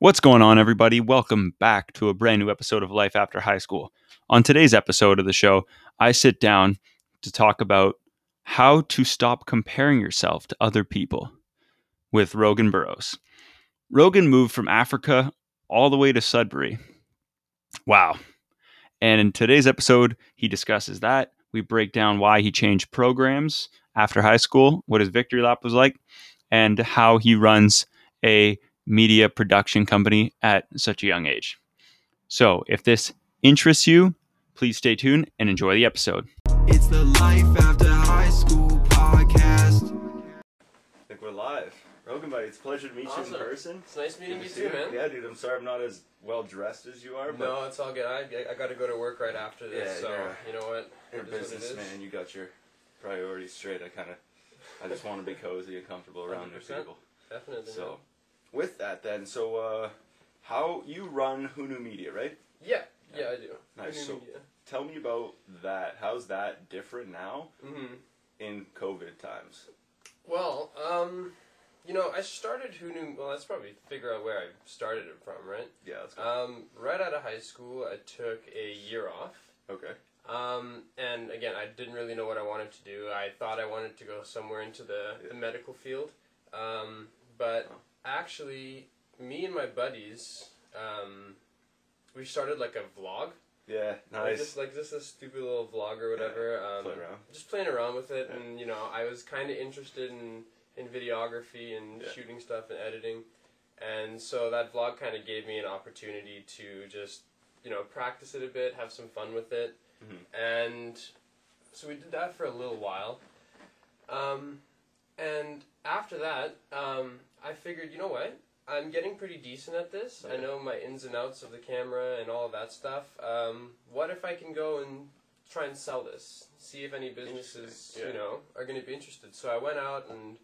What's going on, everybody? Welcome back to a brand new episode of Life After High School. On today's episode of the show, I sit down to talk about how to stop comparing yourself to other people with Rogan Burrows. Rogan moved from Africa all the way to Sudbury. Wow. And in today's episode, he discusses that. We break down why he changed programs after high school, what his victory lap was like, and how he runs a media production company at such a young age. So, if this interests you, please stay tuned and enjoy the episode. It's the Life After High School podcast. I think we're live. Rogan buddy, it's a pleasure to meet Awesome. you in person. It's nice meeting Good you to see too, man. Yeah, dude, I'm sorry I'm not as well dressed as you are, but No, it's all good. I, I got to go to work right after this, Yeah, so you're- you know what? you're a It is what it is. businessman. You got your priorities straight. I kind of, I just want to be cozy and comfortable around your 100%. people. Definitely. So, with that, then, so uh, how you run Hunu Media, right? Yeah, yeah, I do. Nice. New So- media. Tell me about that. How's that different now Mhm. in COVID times? Well, um, you know, I started Who Knew. Well, let's probably figure out where I started it from, right? Yeah, let's go. Um, right out of high school, I took a year off. okay. Um, and again, I didn't really know what I wanted to do. I thought I wanted to go somewhere into the, Yeah. the medical field. Um, but Oh. Actually, me and my buddies, um, we started like a vlog. Yeah, Like nice. just like just a stupid little vlog or whatever. um, play around. Just playing around with it, Yeah. and you know, I was kind of interested in in videography and Yeah. shooting stuff and editing, and so that vlog kind of gave me an opportunity to just you know practice it a bit, have some fun with it, Mhm. and so we did that for a little while. Um, and after that, um, I figured, you know what? I'm getting pretty decent at this. I know my ins and outs of the camera and all of that stuff. Um, what if I can go and try and sell this? See if any businesses, yeah. you know, are going to be interested. So I went out and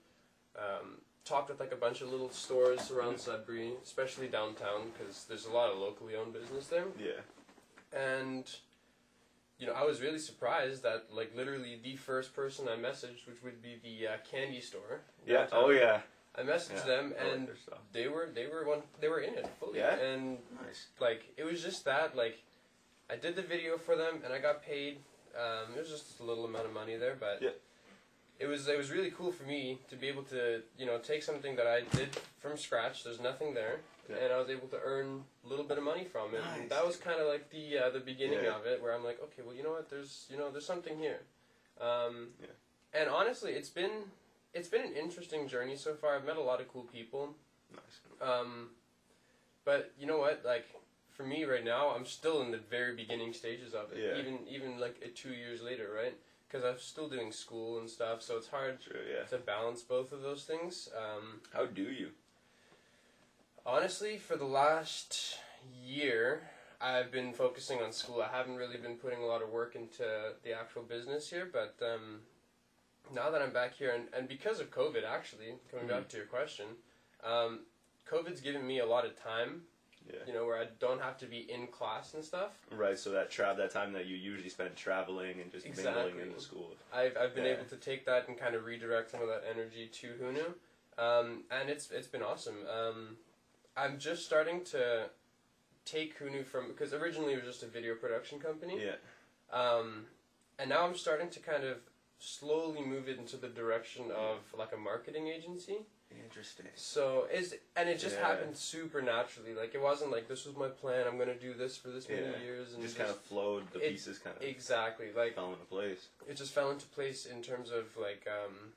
um, talked with like a bunch of little stores around Mhm. Sudbury, especially downtown, because there's a lot of locally owned business there Yeah. and you know I was really surprised that like literally the first person I messaged, which would be the uh, candy store. Yeah. downtown, Oh yeah. I messaged Yeah, them I like and their they were they were one they were in it fully. Yeah? And Nice. like it was just that like I did the video for them and I got paid. Um, it was just a little amount of money there, but Yeah. it was it was really cool for me to be able to you know take something that I did from scratch. There's nothing there, Yeah. and I was able to earn a little bit of money from it. Nice. And that was kind of like the uh, the beginning Yeah. of it, where I'm like, okay, well, you know what? There's you know there's something here. Um, Yeah. And honestly, it's been it's been an interesting journey so far. I've met a lot of cool people. Nice. Um, but you know what? Like for me right now, I'm still in the very beginning stages of it. Yeah. Even even like uh, two years later, right? Because I'm still doing school and stuff, so it's hard True. Yeah. to balance both of those things. Um, How do you? honestly, for the last year, I've been focusing on school. I haven't really been putting a lot of work into the actual business here, but um, now that I'm back here, and, and because of COVID, actually, coming back to your question, um, COVID's given me a lot of time, Yeah. you know, where I don't have to be in class and stuff. Right. So that tra- that time that you usually spend traveling and just mingling in the school. I've, I've been Yeah. able to take that and kind of redirect some of that energy to Hunu, um, and it's it's been awesome. Um, I'm just starting to take Hunu from because originally it was just a video production company, Yeah. um, and now I'm starting to kind of slowly move it into the direction of like a marketing agency. Interesting. So is and it just Yeah. happened super naturally. Like it wasn't like this was my plan. I'm gonna do this for this many years and Just kind of flowed. The it- pieces kind of exactly like fell into place. it just fell into place in terms of like um,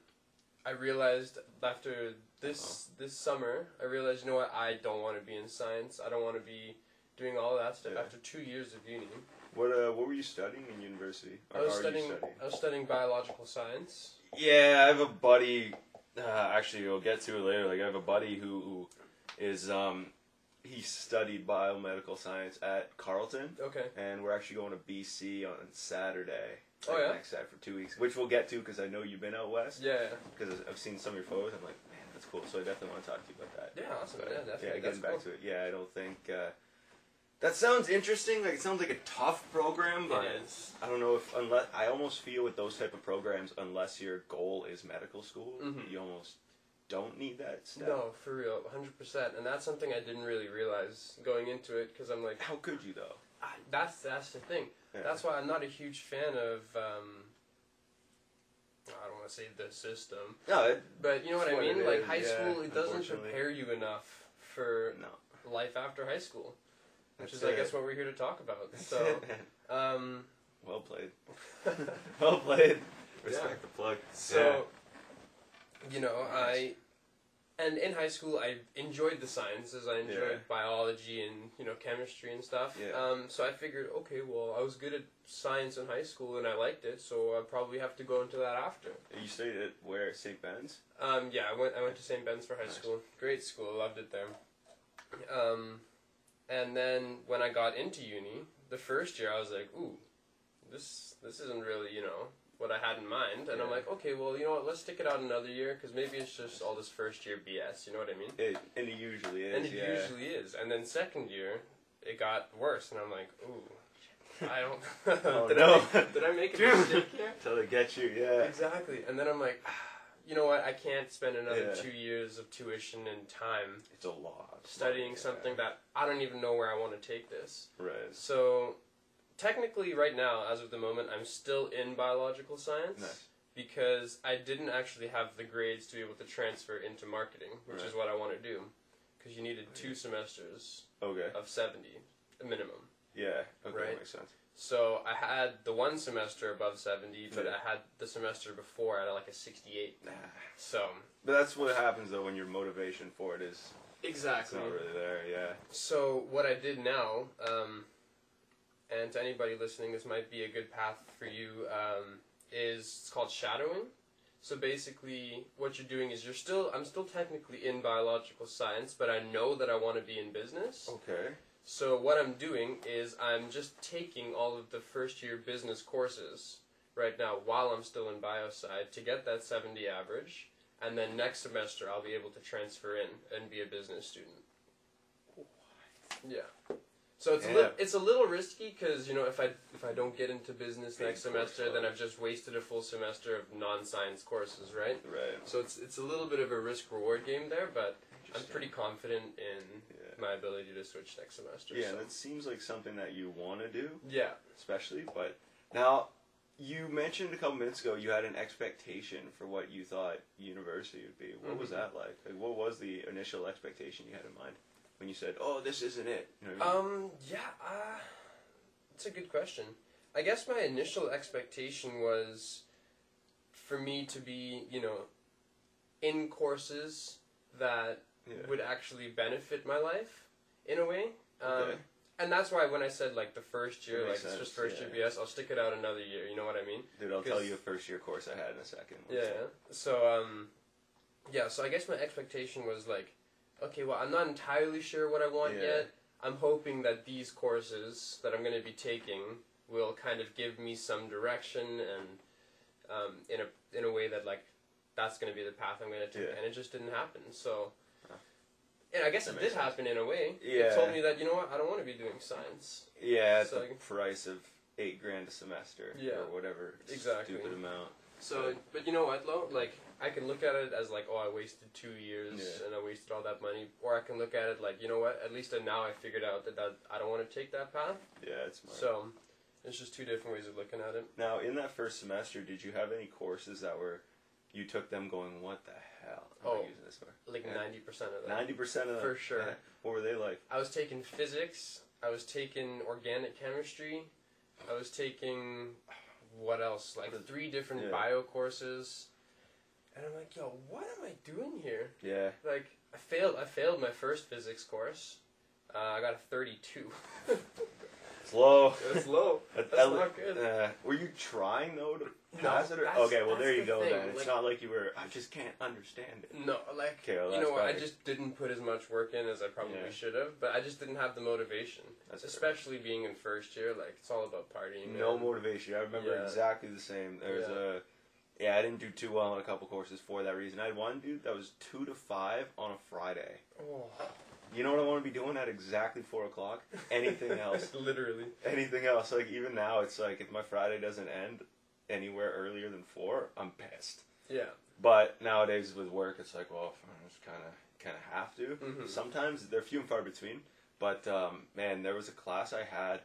I realized after this this summer I realized you know what I don't want to be in science I don't want to be doing all that stuff Yeah. after two years of uni What uh, what were you studying in university? I was you studying I was studying biological science Yeah, I have a buddy. Uh, actually, we'll get to it later. Like, I have a buddy who, who is um, he studied biomedical science at Carleton, okay and we're actually going to BC on Saturday. Oh, like, yeah? next Saturday for two weeks, which we'll get to because I know you've been out west. yeah Because I've seen some of your photos. I'm like, man, that's cool. So I definitely want to talk to you about that. yeah awesome But, yeah definitely yeah, that's getting back to it. Yeah, I don't think uh, that sounds interesting. Like it sounds like a tough program, but it is I don't know if unless I almost feel with those type of programs, unless your goal is medical school, Mhm. you almost don't need that step. No, for real, hundred percent. And that's something I didn't really realize going into it because I'm like, How could you though? I, that's that's the thing. Yeah. That's why I'm not a huge fan of. Um, I don't want to say the system, no, it, but you know what It's I what mean. it Like is, high yeah, school, it doesn't unfortunately. prepare you enough for no. life after high school, which is, I guess, what we're here to talk about. So, um, well played. well played. Respect Yeah. the plug. So, you know, I and in high school I enjoyed the sciences. I enjoyed Yeah. biology and you know chemistry and stuff. Yeah. Um, so I figured, okay, well, I was good at science in high school and I liked it, so I probably have to go into that after. You stayed at where? St. Ben's? Um, yeah, I went. I went to St. Ben's for high Nice. school. Great school. Loved it there. Um, and then when I got into uni, the first year I was like, ooh, this this isn't really you know what I had in mind. And I'm like, okay, well, you know what? Let's stick it out another year because maybe it's just all this first year BS. You know what I mean? It, and it usually is. and it yeah. usually is. And then second year, it got worse, and I'm like, ooh, I don't. Oh, did no. I make, did I make a mistake here? Till they get you, yeah. Exactly. And then I'm like, ah, you know what? I can't spend another Yeah. two years of tuition and time It's a lot. studying Yeah. something that I don't even know where I want to take this. Right. So, technically, right now, as of the moment, I'm still in biological science Nice. because I didn't actually have the grades to be able to transfer into marketing, which is what I want to do. Because you needed two semesters Okay. of 70, a minimum. Yeah. Okay. Right. Makes sense. So I had the one semester above 70, but Yeah. I had the semester before at like a 68. Nah. So But that's what happens though when your motivation for it is exactly. not really there. Yeah. So what I did now, um, and to anybody listening, this might be a good path for you. Um, is it's called shadowing. So basically, what you're doing is you're still I'm still technically in biological science, but I know that I want to be in business. Okay. So what I'm doing is I'm just taking all of the first year business courses right now while I'm still in biosci to get that 70 average, and then next semester I'll be able to transfer in and be a business student. Yeah. So it's a Yeah. little it's a little risky because you know if I if I don't get into business Big next course semester, then. I've just wasted a full semester of non-science courses, right? Right. So it's it's a little bit of a risk reward game there, but I'm pretty confident in. My ability to switch next semester. Yeah, so. that seems like something that you want to do, Yeah. especially. But now, you mentioned a couple minutes ago you had an expectation for what you thought university would be. What was Mhm. that like? Like, what was the initial expectation you had in mind when you said, "Oh, this isn't it"? You know I mean? Um. Yeah. Uh, it's a good question. I guess my initial expectation was for me to be, you know, in courses that yeah. would actually benefit my life in a way. Um, Okay. And that's why when I said like the first year, like makes it's just first yeah. year BS, I'll stick it out another year. You know what I mean? Dude, I'll tell you a first year course I had in a second. Yeah. yeah. So um, yeah. So I guess my expectation was like, okay, well, I'm not entirely sure what I want Yeah. yet. I'm hoping that these courses that I'm going to be taking will kind of give me some direction and um, in a in a way that like that's going to be the path I'm going to take, Yeah. and it just didn't happen. So. And I guess That it did sense. happen in a way. Yeah. It told me that you know what I don't want to be doing science. Yeah, at the price of eight grand a semester. Yeah. Or whatever Exactly. stupid amount. So, but you know what, Lo? Like, I can look at it as like, oh, I wasted two years Yeah. and I wasted all that money, or I can look at it like, you know what? At least now I figured out that, that I don't want to take that path. Yeah, it's smart. So, it's just two different ways of looking at it. Now, in that first semester, did you have any courses that were you took them going, "What the hell? Am Oh. I using this for?" Like ninety percent of that. Ninety percent of them. For sure. Yeah. What were they like? I was taking physics. I was taking organic chemistry. I was taking what else? Like What is- three different yeah. bio courses. And I'm like, yo, what am I doing here? Yeah. Like, I failed. I failed my first physics course. Uh, I got a thirty-two. Slow. That's low. That- That's not good. Uh, were you trying though to No, pass it? Or? that's- Okay, well there you the go thing, then. It's like- not like you were. I just can't understand it. No, like Okay, well, you know what? I just didn't put as much work in as I probably Yeah. should have. But I just didn't have the motivation, That's fair. especially being in first year. Like it's all about partying. No man. motivation. I remember Yeah. exactly the same. There was Yeah. a. Yeah, I didn't do too well on a couple courses for that reason. I had one dude that was two to five on a Friday. Oh. You know what I want to be doing at exactly four o'clock? Anything else? Literally. Anything else? Like even now, it's like if my Friday doesn't end anywhere earlier than four, I'm pissed. Yeah. But nowadays with work, it's like, well, I just kind of kind of have to. Mhm. Sometimes they're few and far between. But um, man, there was a class I had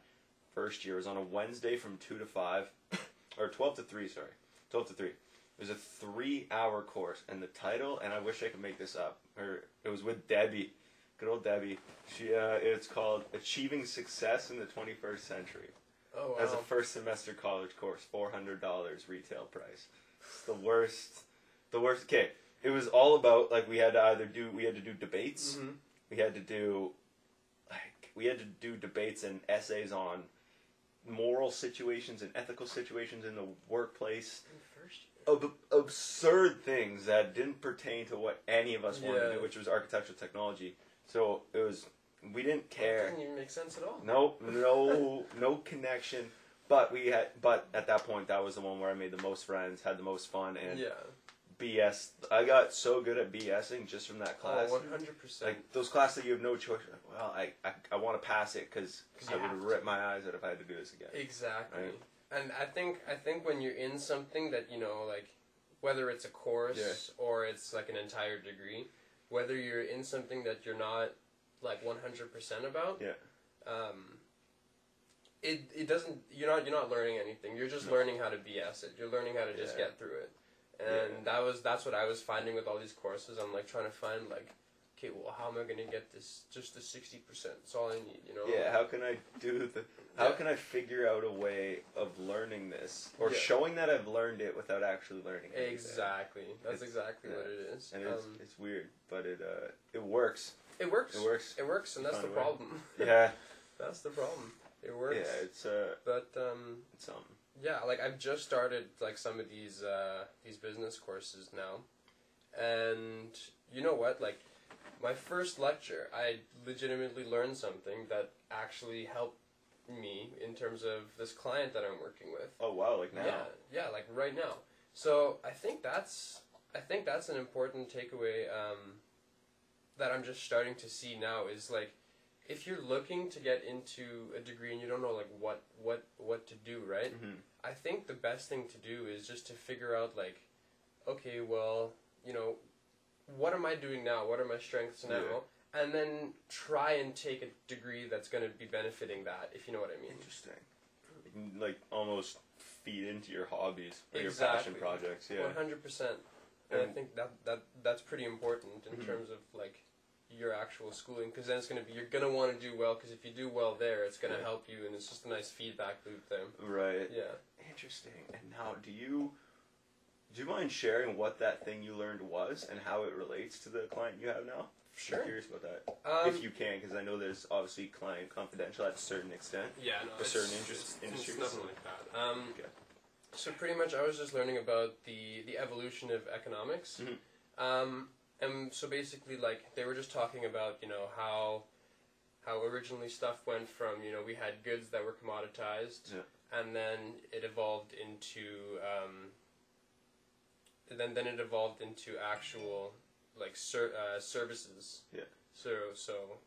first year. It was on a Wednesday from two to five, or twelve to three. Sorry, twelve to three. It was a three-hour course, and the title, and I wish I could make this up. Or it was with Debbie, good old Debbie. She, uh, it's called "Achieving Success in the 21st Century." Oh wow. As a first semester college course, four hundred dollars retail price. It's the worst. The worst. Okay, it was all about like we had to either do we had to do debates. Mhm. We had to do like we had to do debates and essays on moral situations and ethical situations in the workplace. First absurd things that didn't pertain to what any of us wanted to do, which was architectural technology. So it was we didn't That care. doesn't even make sense at all. Nope, no, no connection. But we had, but at that point, that was the one where I made the most friends, had the most fun, and Yeah. BS. I got so good at BSing just from that oh, class. Oh, one hundred percent. like those classes that you have no choice. Like, well, I, I, I want to pass it because I would rip to. my eyes out if I had to do this again. Exactly. Right. And I think I think when you're in something that you know, like whether it's a course or it's like an entire degree, whether you're in something that you're not like 100% about, Yeah. um, it it doesn't you're not you're not learning anything. You're just No. learning how to BS it. You're learning how to just Yeah. get through it. And that was that's what I was finding with all these courses. I'm like trying to find like okay, well, how am I going to get this just the 60%? That's all I need, you know? Yeah. How can I do the? How Yeah. can I figure out a way of learning this or Yeah. showing that I've learned it without actually learning it? Exactly. That's It's- exactly yeah. what it is. And it's, um, it's weird, but it uh it works. It works. It works. It works, and that's the find a way. problem. Yeah. that's the problem. It works. Yeah. It's uh But um, it's something. yeah, like I've just started like some of these uh, these business courses now, and you know what? Like my first lecture, I legitimately learned something that actually helped me in terms of this client that I'm working with. Oh wow! Like now. Yeah, yeah, like right now. So I think that's I think that's an important takeaway um, that I'm just starting to see now is like if you're looking to get into a degree and you don't know like what what what to do, right? Mm-hmm. I think the best thing to do is just to figure out like okay, well, you know, what am I doing now? What are my strengths now? Yeah. And then try and take a degree that's going to be benefiting that, if you know what I mean. Interesting. Like almost feed into your hobbies or exactly. your passion projects. Yeah. 100%. And, and I think that that that's pretty important in mm-hmm. terms of like your actual schooling because then it's going to be you're going to want to do well because if you do well there it's going to yeah. help you and it's just a nice feedback loop there. Right. Yeah. Interesting. And now do you do you mind sharing what that thing you learned was and how it relates to the client you have now? Sure. I'm curious about that um, if you can because i know there's obviously client confidential at a certain extent. Yeah no, for certain interest, industry. nothing like that. Um, okay. So pretty much, I was just learning about the the evolution of economics, Mhm. um, and so basically, like they were just talking about you know how how originally stuff went from you know we had goods that were commoditized, Yeah. and then it evolved into um, then then it evolved into actual like ser- uh, services. Yeah. So so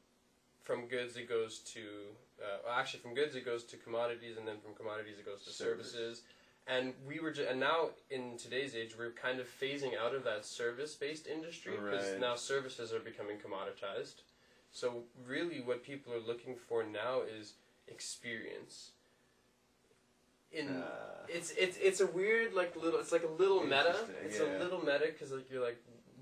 from goods it goes to uh, well, actually from goods it goes to commodities and then from commodities it goes to Service. services and we were ju- and now in today's age we're kind of phasing out of that service based industry because Right. now services are becoming commoditized so really what people are looking for now is experience in Uh, it's it's it's a weird like little it's like a little meta it's yeah. a little meta because like you're like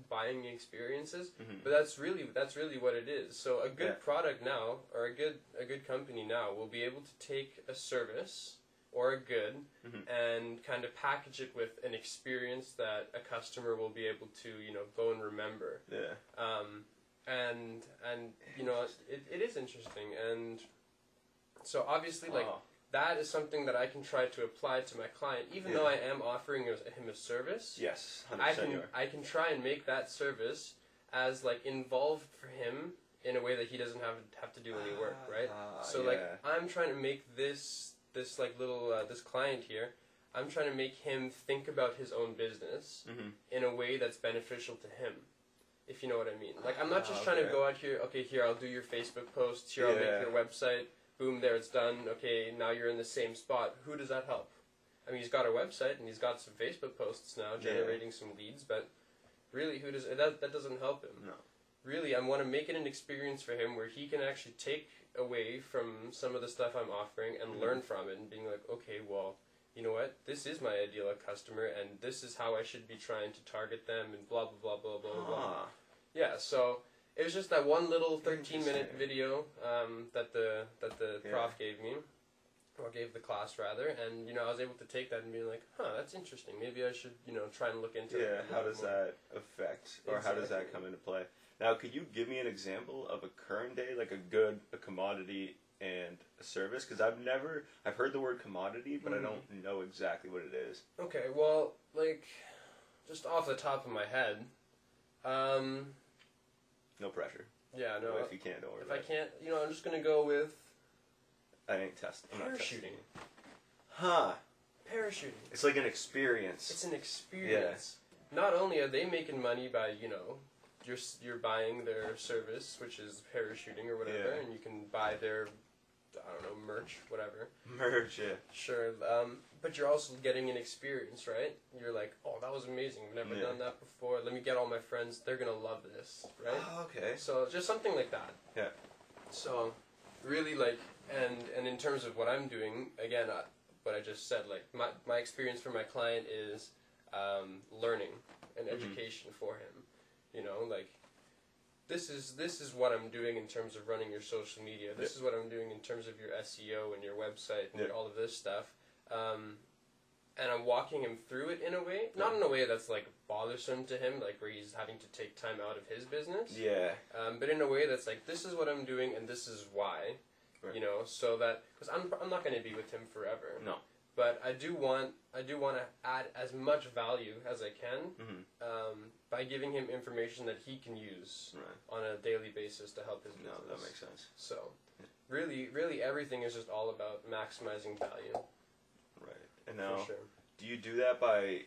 buying experiences mhm. but that's really that's really what it is. So a good Yeah. product now, or a good a good company now, will be able to take a service or a good Mhm. and kind of package it with an experience that a customer will be able to you know go and remember. Yeah. Um, and and you know it, it is interesting and so obviously like Oh, that is something that I can try to apply to my client, even though I am offering him a service. yes. 100% I can. I can try and make that service as like involved for him in a way that he doesn't have have to do any work, right? Ah, so like. I'm trying to make this this like little uh, this client here. I'm trying to make him think about his own business Mhm. in a way that's beneficial to him. If you know what I mean. Like I'm not just Ah, trying to go out here. Okay, here I'll do your Facebook posts. Here I'll make your website. Boom, there it's done. Okay, now you're in the same spot. Who does that help? I mean, he's got a website and he's got some Facebook posts now Yeah. generating some leads, but really, who does that? That doesn't help him. No. Really, I want to make it an experience for him where he can actually take away from some of the stuff I'm offering and Mhm. learn from it and being like, okay, well, you know what? This is my ideal customer, and this is how I should be trying to target them, and blah blah blah blah blah blah. Huh. Yeah, so it was just that one little 13 minute video um, that the that the Yeah. prof gave me, or gave the class rather, and you know I was able to take that and be like, huh, that's interesting. Maybe I should you know try and look into it. Yeah, how does more." that affect, or how does that come into play? Now, could you give me an example of a current day, like a good, a commodity, and a service? Because I've never, I've heard the word commodity, but I Mhm. don't know exactly what it is. Okay, well, like just off the top of my head, um, No pressure. yeah, no. if you can't. If I it. can't, you know, I'm just gonna go with I ain't testing. I'm not testing. parachuting. Huh? Parachuting. It's like an experience. It's an experience. Yeah. Not only are they making money by you know, you're you're buying their service, which is parachuting or whatever, Yeah. and you can buy their, I don't know, merch, whatever. Merge, yeah. Sure. Um, but you're also getting an experience, right? You're like, oh, that was amazing. I've never Yeah. done that before. Let me get all my friends. They're gonna love this, right? Oh, okay. So just something like that. Yeah. So, really like, and and in terms of what I'm doing, again, I, what I just said, like my my experience for my client is um, learning and Mhm. education for him. You know, like this is this is what I'm doing in terms of running your social media. This is what I'm doing in terms of your SEO and your website and Yeah. all of this stuff. Um, and I'm walking him through it in a way, not in a way that's like bothersome to him, like where he's having to take time out of his business Yeah. um, but in a way that's like this is what I'm doing and this is why, Right. you know, so that because I'm I'm not going to be with him forever. No. But I do want I do want to add as much value as I can Mhm. um, by giving him information that he can use Right. on a daily basis to help his business. No, that makes sense. So, really, really, everything is just all about maximizing value Right. And now, sure. do you do that by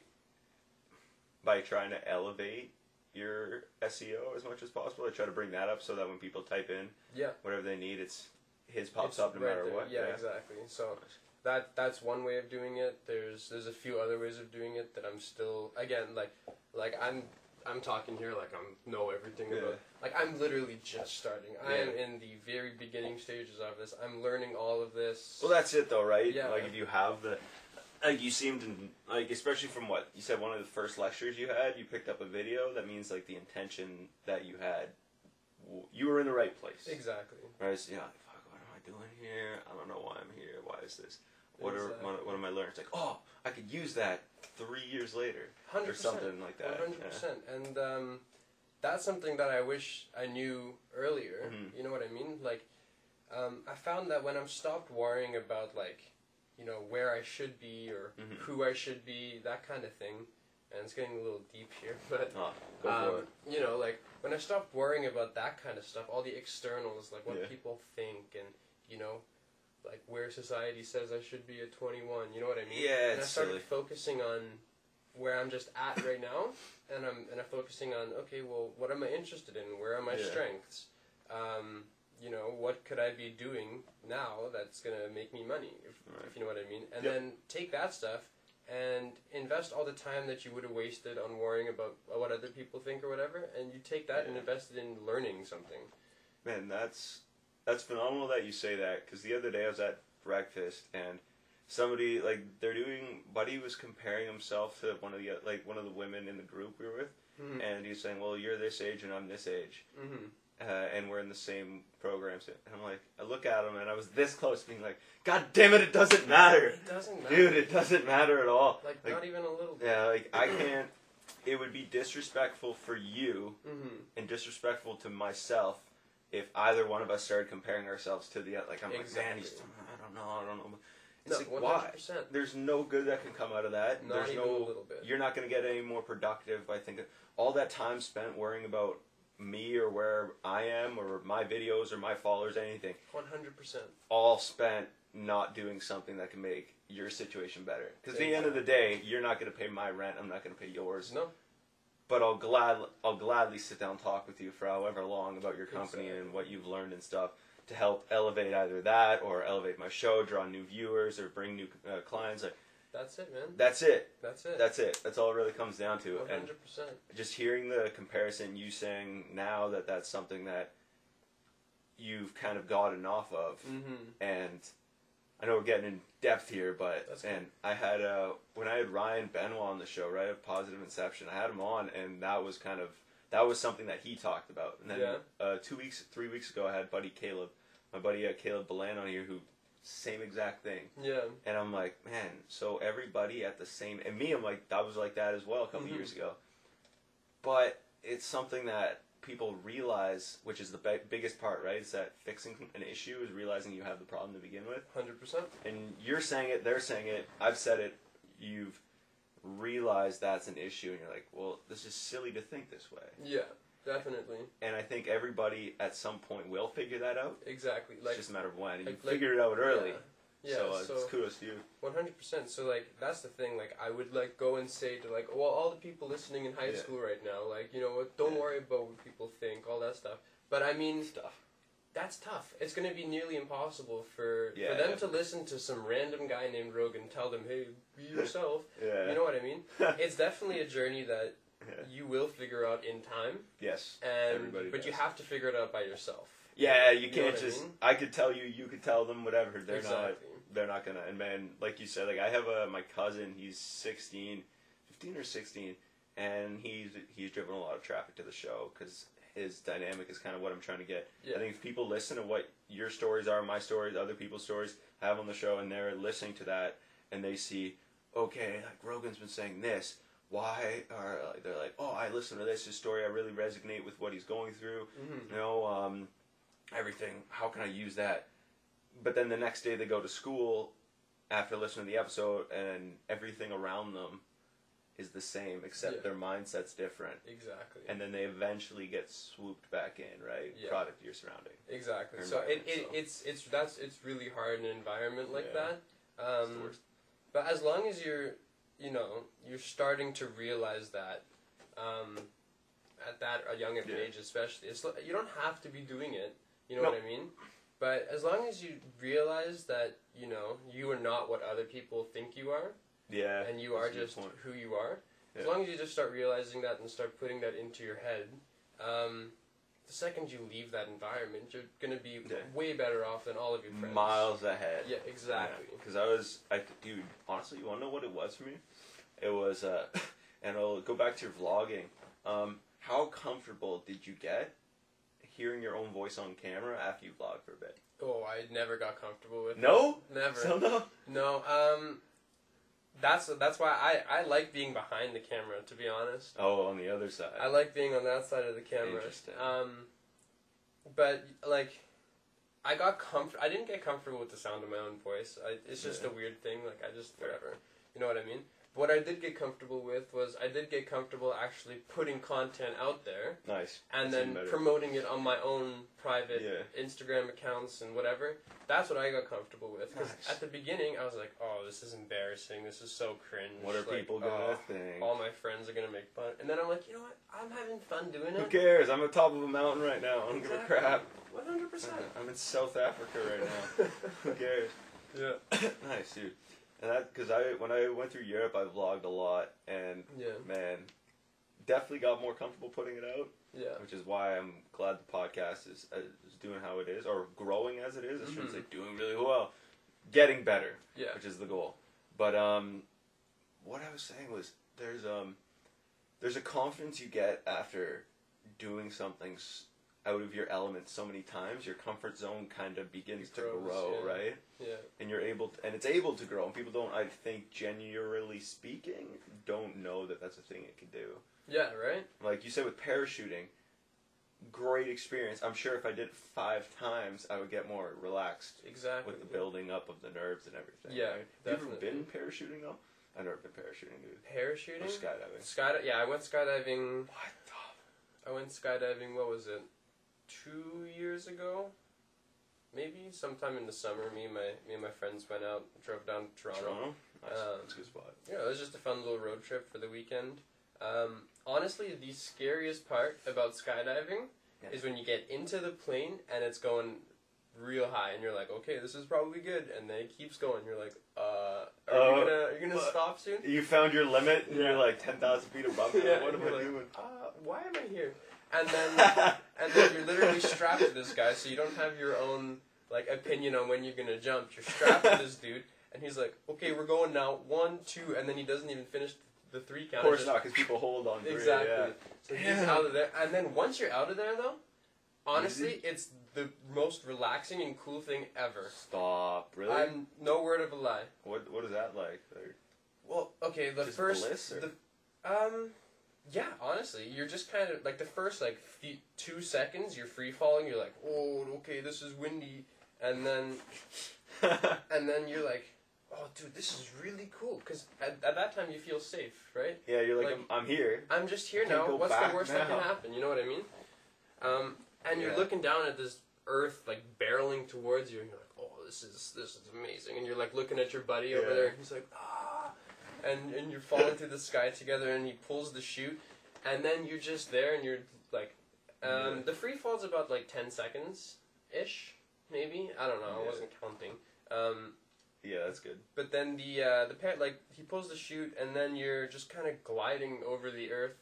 by trying to elevate your SEO as much as possible? I try to bring that up so that when people type in Yeah. whatever they need, it's his pops It's up no right matter there. what. Yeah, exactly. So. That that's one way of doing it. There's there's a few other ways of doing it that I'm still again like like I'm I'm talking here like I'm know everything Yeah. about like I'm literally just starting. I am in the very beginning stages of this. I'm learning all of this. Well, that's it though, right? Yeah. Like if you have the, like you seemed to like, especially from what you said, one of the first lectures you had, you picked up a video. That means like the intention that you had, you were in the right place. exactly. Right? So, yeah. Like, fuck, what am I doing here? I don't know why I'm here. Why is this? What are Exactly. am I learning? It's like, oh, I could use that three years later Hundred or something like that. One hundred percent. And um, that's something that I wish I knew earlier. Mhm. You know what I mean? Like, um, I found that when I'm stopped worrying about like, you know, where I should be or Mhm. who I should be, that kind of thing. And it's getting a little deep here, but Oh, um, you know, like when I stopped worrying about that kind of stuff, all the externals, like what Yeah. people think, and you know, like where society says I should be at 21. You know what I mean? Yeah, and I started silly. focusing on where I'm just at right now, and I'm and I'm focusing on okay, well, what am I interested in? Where are my Yeah. strengths? Um, you know, what could I be doing now that's gonna make me money, if, Right. if you know what I mean? And Yep. then take that stuff and invest all the time that you would have wasted on worrying about what other people think or whatever, and you take that and invest it in learning something. Man, that's that's phenomenal that you say that because the other day I was at breakfast and somebody like they're doing. Buddy was comparing himself to one of the like one of the women in the group we were with, Mm-hmm. and he's saying, "Well, you're this age and I'm this age, Mm-hmm. uh, and we're in the same programs." And I'm like, I look at him and I was this close, being like, "God damn it, it doesn't matter, It doesn't matter, dude. It doesn't matter at all." Like, like- not even a little bit. Yeah, like I can't. It would be disrespectful for you Mm-hmm. and disrespectful to myself if either one of us started comparing ourselves to the other. Like I'm like, man, he's, I don't know, I don't know. It's No, like why? hundred percent. There's no good that can come out of that. Not There's even no. a little bit. You're not going to get any more productive. I think all that time spent worrying about me or where I am or my videos or my followers, anything, One hundred percent. all spent not doing something that can make your situation better. Because at the end of the day, you're not going to pay my rent. I'm not going to pay yours No, but I'll glad I'll gladly sit down and talk with you for however long about your company Exactly. and what you've learned and stuff to help elevate either that or elevate my show, draw new viewers or bring new uh, clients. Like That's it, man. That's it. That's it. That's it. That's all it really comes down to. And hundred percent. just hearing the comparison, you saying now that that's something that you've kind of gotten off of, Mm-hmm. and I know we're getting in depth here, but That's cool. and I had uh when I had Ryan Benoit on the show, right, of Positive Inception, I had him on, and that was kind of that was something that he talked about. And then Yeah. uh, two weeks, three weeks ago, I had buddy Caleb, my buddy uh, Caleb Balan on here, who same exact thing. Yeah. And I'm like, man, so everybody at the same, and me, I'm like, that was like that as well a couple Mhm. years ago. But it's something that people realize, which is the bi- biggest part, right? Is that fixing an issue is realizing you have the problem to begin with. Hundred percent. And you're saying it, they're saying it, I've said it, you've realized that's an issue, and you're like, well, this is silly to think this way. Yeah. Definitely. And I think everybody at some point will figure that out. Exactly. Like, It's just a matter of when. And you like- like- it out early. Yeah. So, uh, so it's kudos to you. One hundred percent. So like that's the thing. Like I would like go and say to like, well, all the people listening in high Yeah. school right now, like you know what, don't Yeah. worry about what people think, all that stuff. But I mean, Stuff. that's tough. It's gonna be nearly impossible for Yeah, for them yeah. to listen to some random guy named Rogan tell them, hey, be yourself. Yeah. You know what I mean? It's definitely a journey that Yeah. you will figure out in time, Yes. and Everybody but you have to figure it out by yourself. Yeah, you You can't what I just. mean? I, could tell you, you could tell them, whatever. They're not. They're not gonna. And man, like you said, like I have a my cousin. He's 16, 15 or sixteen, and he's he's driven a lot of traffic to the show because his dynamic is kind of what I'm trying to get. Yeah. I think if people listen to what your stories are, my stories, other people's stories, have on the show, and they're listening to that, and they see, okay, like Rogan's been saying this. Why are they're like, oh, I listen to this his story. I really resonate with what he's going through. Mhm. You know, um, everything. How can I use that? But then the next day they go to school after listening to the episode, and everything around them is the same, except Yeah. their mindset's different. Exactly. And then they eventually get swooped back in, right? Yeah. Product your surrounding. Exactly. So it, it so. it's it's that's it's really hard in an environment like Yeah. that. Um, but as long as you're, you know, you're starting to realize that, um, at that a young of an age, especially, it's you don't have to be doing it. You know No. what I mean? But as long as you realize that you know you are not what other people think you are, Yeah. and you are just point. who you are. As long as you just start realizing that and start putting that into your head, um, the second you leave that environment, you're gonna be Yeah. way better off than all of your friends. miles ahead. Yeah, exactly. Because I was, I dude, honestly, you want to know what it was for me? It was, uh, and I'll go back to your vlogging. Um, how comfortable did you get hearing your own voice on camera after you vlog for a bit? Oh, I never got comfortable with. No, it. never. so no. no. Um, that's that's why I I like being behind the camera. To be honest, Oh, on the other side. I like being on that side of the camera. Interesting. Um, but like, I got comfort. I didn't get comfortable with the sound of my own voice. I, it's just Yeah. a weird thing. Like I just whatever. You know what I mean? What I did get comfortable with was I did get comfortable actually putting content out there nice. and That's then promoting it on my own private Yeah. Instagram accounts and whatever. That's what I got comfortable with. Because Nice. at the beginning, I was like, "Oh, this is embarrassing. This is so cringe. What are Like, people gonna oh, think? All my friends are gonna make fun." And then I'm like, "You know what? I'm having fun doing it. Who cares? I'm at top of a mountain right now. I don't give a Exactly. crap. One hundred percent." I'm in South Africa right now. Who cares? Yeah. nice, dude. And that because I when I went through Europe, I vlogged a lot, and Yeah. man, definitely got more comfortable putting it out, Yeah. which is why I'm glad the podcast is, uh, is doing how it is, or growing as it is. I shouldn't Mhm. say doing really well, getting better, Yeah. which is the goal. But um, what I was saying was there's um, there's a confidence you get after doing something out of your element so many times. Your comfort zone kind of begins It to grow, yeah. right? Yeah. and you're able to, and it's able to grow and people don't i think generally speaking don't know that that's a thing it can do Yeah. Right. like you said with parachuting great experience i'm sure if i did it five times i would get more relaxed Exactly. with the building up of the nerves and everything Yeah, right? you ever been parachuting though i've never been parachuting dude Parachuting. or skydiving Sky. Yeah, I went skydiving. what I went skydiving. What was it? Two years ago, maybe sometime in the summer. Me and my me and my friends went out, drove down to Toronto. toronto nice Um, that's a good spot Yeah, it was just a fun little road trip for the weekend. Um, honestly, the scariest part about skydiving Yeah. is when you get into the plane and it's going real high, and you're like, okay, this is probably good, and then it keeps going. You're like, uh, are Uh, you gonna are you gonna stop soon? You found your limit, and Yeah. you're like ten thousand feet above it. Yeah, what am I like, doing? Uh, why am I here? And then and then you're literally strapped to this guy, so you don't have your own like opinion on when you're gonna jump. You're strapped to this dude, and he's like, okay, we're going now, one, two, and then he doesn't even finish the three count. Of course not, because people hold on. Three, Exactly. Yeah. So he's out of there, and then once you're out of there, though, honestly, it's the most relaxing and cool thing ever. Stop. Really? I'm no word of a lie. What What is that like? Well, okay, the Just first, bliss, the, um, yeah, honestly, you're just kind of like the first like few, two seconds, you're free falling. You're like, oh, okay, this is windy, and then and then you're like, oh, dude, this is really cool because at, at that time you feel safe, right? yeah, you're like, Like- I'm, I'm here. I'm just here now. What's the worst that can happen? You know what I mean? Um, and you're Yeah. looking down at this earth like barreling towards you, and you're like, "Oh, this is this is amazing." And you're like looking at your buddy over there, and he's like, "Ah," and and you're falling through the sky together, and he pulls the chute, and then you're just there, and you're like, um, the free fall's about like ten seconds ish, maybe. I don't know. I wasn't counting. Um, Yeah, that's good. but then the uh, the parent like he pulls the chute, and then you're just kind of gliding over the earth,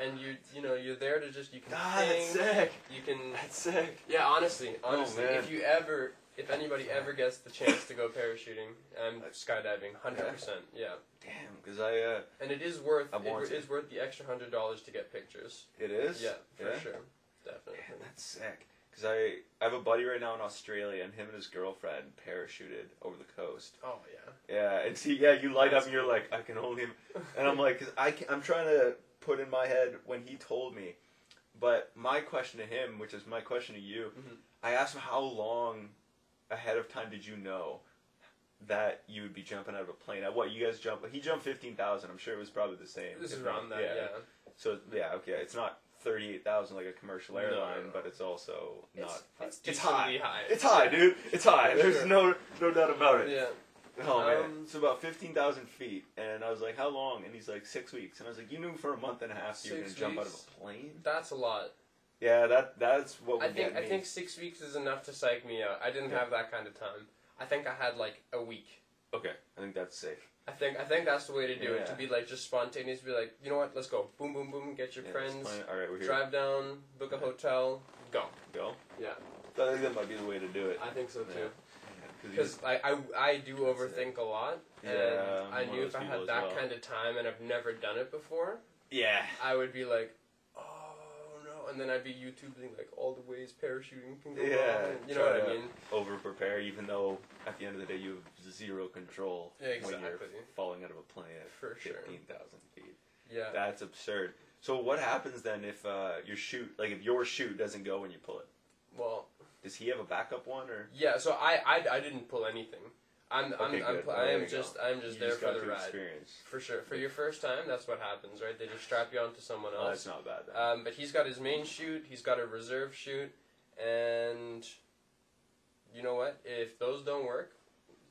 and you you know you're there to just you can Ah, that's sick. you can That's sick. yeah honestly honestly man. if you ever if anybody ever gets the chance to go parachuting and skydiving hundred percent yeah Damn, because I uh, and it is worth I it to. is worth the extra hundred dollars to get pictures it is. yeah for Yeah? sure definitely Man, that's sick. Because I, I have a buddy right now in Australia, and him and his girlfriend parachuted over the coast. oh yeah Yeah, and see, yeah, you light That's up, and you're cool. like, I can only, and I'm like, cause I can, I'm trying to put in my head when he told me, but my question to him, which is my question to you, Mhm. I asked him how long ahead of time did you know that you would be jumping out of a plane? At what you guys jump? He jumped fifteen thousand. I'm sure it was probably the same. this if is not- around that yeah, So yeah, okay, it's not thirty-eight thousand like a commercial airline, no, no. but it's also not. it's, it's, it's high. high It's high, dude. It's high. There's sure. no no doubt about it. yeah Oh man, Um, it's about fifteen thousand feet, and I was like, "How long?" And he's like, six weeks." And I was like, "You knew for a month and a half you were gonna Six jump out of a plane?" that's a lot Yeah, that that's what would I think get I think six weeks is enough to psych me out. I didn't Yeah. have that kind of time. I think I had like a week. Okay, I think that's safe. I think I think that's the way to do it. To be like just spontaneous. Be like, you know what? Let's go. Boom, boom, boom. Get your Yeah, friends. All right, we're here. Drive down. Book a hotel. Go. Go. Yeah. I think that might be the way to do it. I think so Yeah. too. Because I, I I do overthink a lot, and Yeah, I knew if I had that well. kind of time and I've never done it before, yeah. I would be like, and then I'd be YouTubing like all the ways parachuting can go Yeah, wrong. You know what I mean? Over prepare, even though at the end of the day you have zero control Yeah, when you're falling out of a plane at For sure. fifteen thousand feet. Yeah. That's absurd. So what happens then if uh, your chute, like if your chute doesn't go when you pull it? Well, Does he have a backup one or? Yeah, so I I, I didn't pull anything. I'm I'm, Okay, I'm Oh, I am go. just I'm just you there just for the ride. experience. For sure. For your first time, that's what happens, right? They just strap you onto someone Oh, that's else. not bad. Then. Um, but he's got his main chute. he's got a reserve chute, and you know what? If those don't work,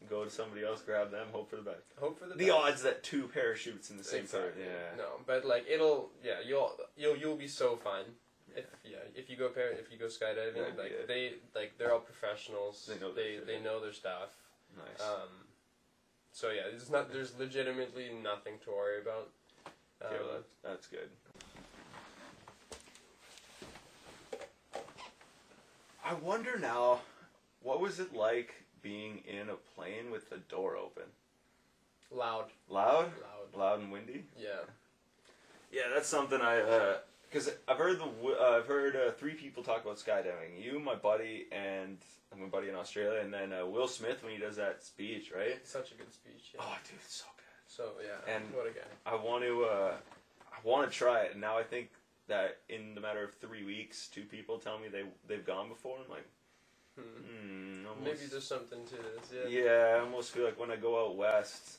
Go to somebody else, grab them, hope for the best. hope for the The best. odds that two parachutes in the same exactly. place. Yeah. No, but like it'll yeah you'll you'll you'll be so fine. If yeah, if you go par- if you go skydiving, Yeah, like yeah. they like they're all professionals. They know they they know their stuff. Nice. Um, so yeah, there's not there's legitimately nothing to worry about. okay, well, Um, that, that's good. I wonder now, what was it like being in a plane with the door open? loud, Loud, loud. loud and windy. Yeah. Yeah, that's something I because I've heard the uh, I've heard uh, three people talk about skydiving. You, my buddy, and my buddy in Australia, and then uh, Will Smith when he does that speech, right? Such a good speech. Yeah. Oh, dude, it's so good. So yeah, And- what a guy. I want to uh, I want to try it, and now I think that in the matter of three weeks, two people tell me they they've gone before. I'm like, Hmm. hmm, almost, Maybe there's something to this. Yeah. yeah, I almost feel like when I go out west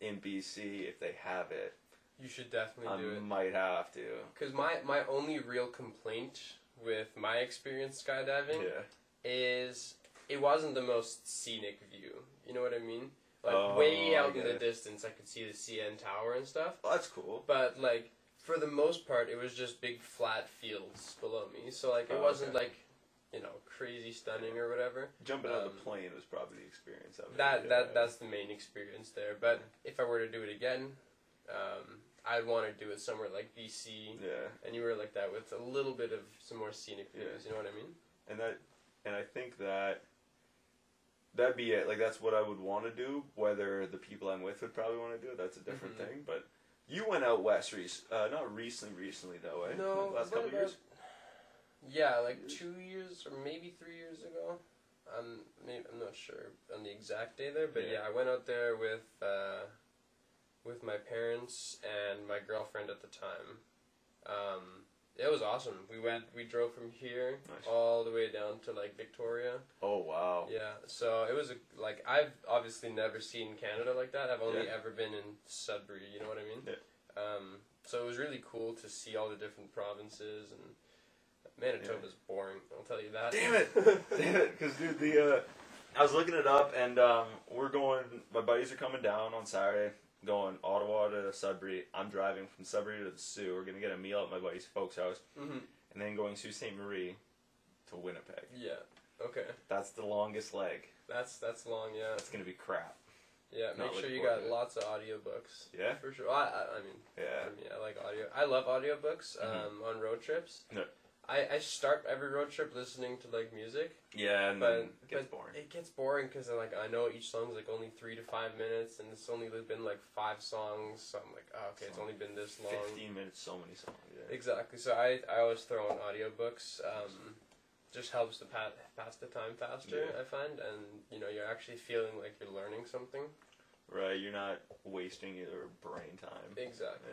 in BC, if they have it, You should definitely I do it. might have to. Because my my only real complaint with my experience skydiving Yeah. is it wasn't the most scenic view. You know what I mean? Like Oh, way I out in get the it. distance, I could see the CN Tower and stuff. Oh, that's cool. But like for the most part, it was just big flat fields below me. So like it Oh, wasn't okay. like you know crazy stunning or whatever. Jumping out of Um, the plane was probably the experience of it. That yeah. that that's the main experience there. But if I were to do it again, um, I'd want to do it somewhere like BC, Yeah, And you were like that with a little bit of some more scenic views. Yeah. You know what I mean? and that, and I think that that'd be it. Like that's what I would want to do. Whether the people I'm with would probably want to do it, that's a different Mhm. thing. But you went out west, rec- uh, not recently, recently though, eh? No, Like, last couple about- years. Yeah, like two years or maybe three years ago. I'm maybe, I'm not sure on the exact day there, but Yeah. yeah, I went out there with uh, with my parents and my girlfriend at the time. Um, it was awesome. We went, we drove from here Nice. all the way down to like Victoria. Oh wow. Yeah, so it was a, like I've obviously never seen Canada like that. I've only Yeah. ever been in Sudbury. You know what I mean? Yeah. Um, so it was really cool to see all the different provinces and Manitoba's boring. I'll tell you that. Damn it! Damn it! Because dude, the uh, I was looking it up, and um, we're going. My buddies are coming down on Saturday, going Ottawa to Sudbury. I'm driving from Sudbury to the Soo. We're gonna get a meal at my buddy's folks' house, hmm and then going Sault Ste. Marie to Winnipeg. Yeah. Okay. That's the longest leg. That's that's long. Yeah. That's gonna be crap. Yeah. Not Make sure you got lots of audiobooks. Yeah. For sure. I I, I mean, Yeah. me, I like audio. I love audiobooks. Mhm. Um, on road trips. Yeah. I, I start every road trip listening to like music. Yeah, and but it gets but boring. It gets boring because like I know each song's like only three to five minutes, and it's only been like five songs. So I'm like, oh, okay, it's only been this long. Fifteen minutes, so many songs. Yeah. Exactly. So I I always throw on audiobooks. Um, just helps to pa- pass the time faster. Yeah. I find, and you know, you're actually feeling like you're learning something. Right. You're not wasting your brain time. Exactly.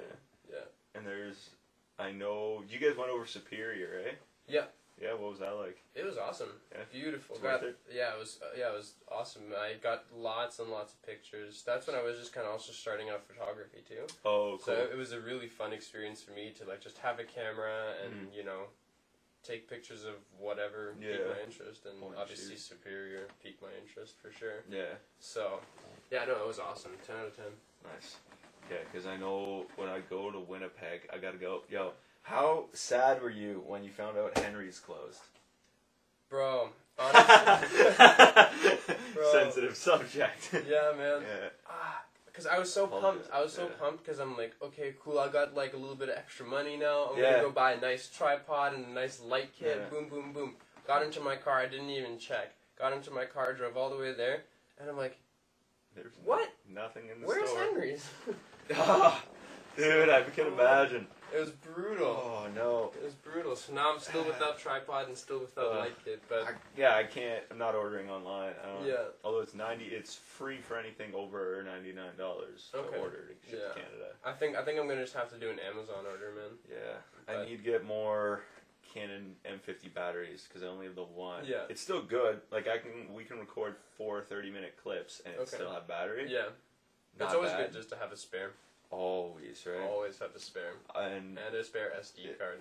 Yeah. Yeah. And there's, I know you guys went over Superior, eh? Yeah. Yeah. What was that like? It was awesome. Yeah. Beautiful. Got- it? Yeah, it was. Uh, yeah, it was awesome. I got lots and lots of pictures. That's when I was just kind of also starting out photography too. Oh, cool. So it was a really fun experience for me to like just have a camera and Mhm. you know take pictures of whatever piqued my interest and Point obviously shoot. Superior piqued my interest for sure. yeah. So yeah, no, it was awesome. Ten out of ten. Nice. Yeah, because I know when I go to Winnipeg, I gotta go. Yo, how sad were you when you found out Henry's closed? Bro, honestly, Bro. Sensitive subject. yeah, man. yeah. Ah, because I was so pumped. I was so yeah. pumped because I'm like, okay, cool. I got like a little bit of extra money now. I'm Yeah. gonna go buy a nice tripod and a nice light kit. Yeah. Boom, boom, boom. Got into my car. I didn't even check. Got into my car, drove all the way there, and I'm like, What? Nothing in the where's store. Henry's? Ah, dude, I can imagine. it was brutal. Oh no. It was brutal. So now I'm still without tripod and still without Uh, light kit. But I, yeah, I can't. I'm not ordering online. I don't. yeah, Although it's ninety, it's free for anything over ninety nine dollars to Okay. order to ship Yeah. to Canada. I think I think I'm gonna just have to do an Amazon order, man. Yeah, I But- need to get more Canon M50 batteries because I only have the one. Yeah. it's still good. Like I can, we can record four 30 minute clips and it Okay. still have battery. Yeah, Not it's always bad. good just to have a spare. Always right. Always have a spare. And And a spare SD Yeah. card.